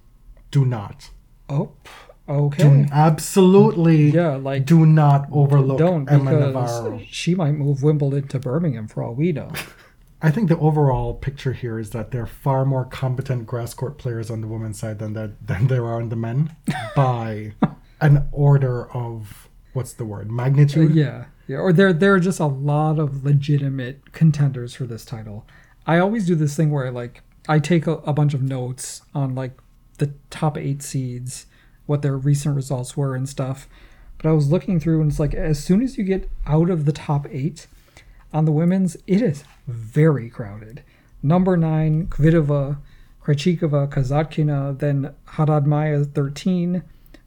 Do not. oh, Do okay. absolutely Yeah, like do not overlook don't Emma Navarro. she might move Wimbledon to Birmingham for all we know. [laughs] I think the overall picture here is that there are far more competent grass court players on the women's side than that than there are on the men [laughs] by an order of what's the word magnitude. yeah, yeah. Or there there are just a lot of legitimate contenders for this title. I always do this thing where I like I take a, a bunch of notes on like the top eight seeds, what their recent results were and stuff. But I was looking through and it's like as soon as you get out of the top eight on the women's, it is very crowded. Number nine, Kvitova, Krejcikova, Kasatkina, then Haddad Maia 13,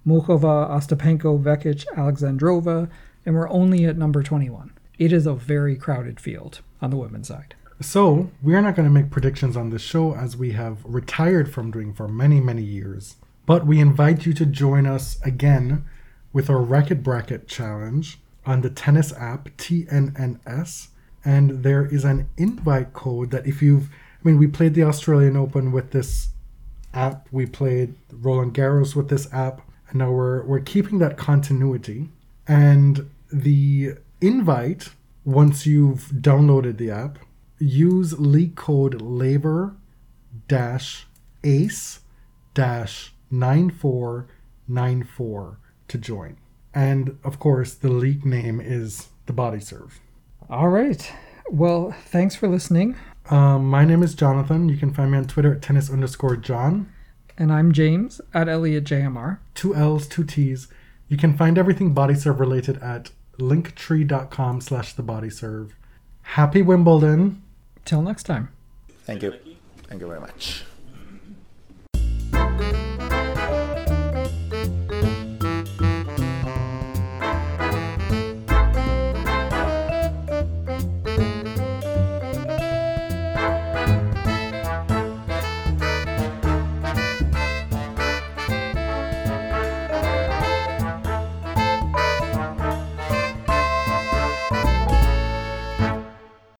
Mukhova, Ostapenko, Vekic, Alexandrova, and we're only at number 21. It is a very crowded field on the women's side. So we are not going to make predictions on this show as we have retired from doing for many many years. But we invite you to join us again with our Racket Bracket challenge on the tennis app TNNS. And there is an invite code that if you've, I mean, we played the Australian Open with this app, we played Roland Garros with this app, now we're, we're keeping that continuity. And the invite, once you've downloaded the app, use leak code laver dash ace dash 9494 to join. And of course, the leak name is the body serve. All right. Well, thanks for listening. Um, my name is Jonathan. You can find me on Twitter at tennis underscore John. And I'm James at Elliot JMR. Two L's, two T's. You can find everything body serve related at linktree.com slash thebodyserve. Happy Wimbledon. Till next time. Thank you. Thank you very much.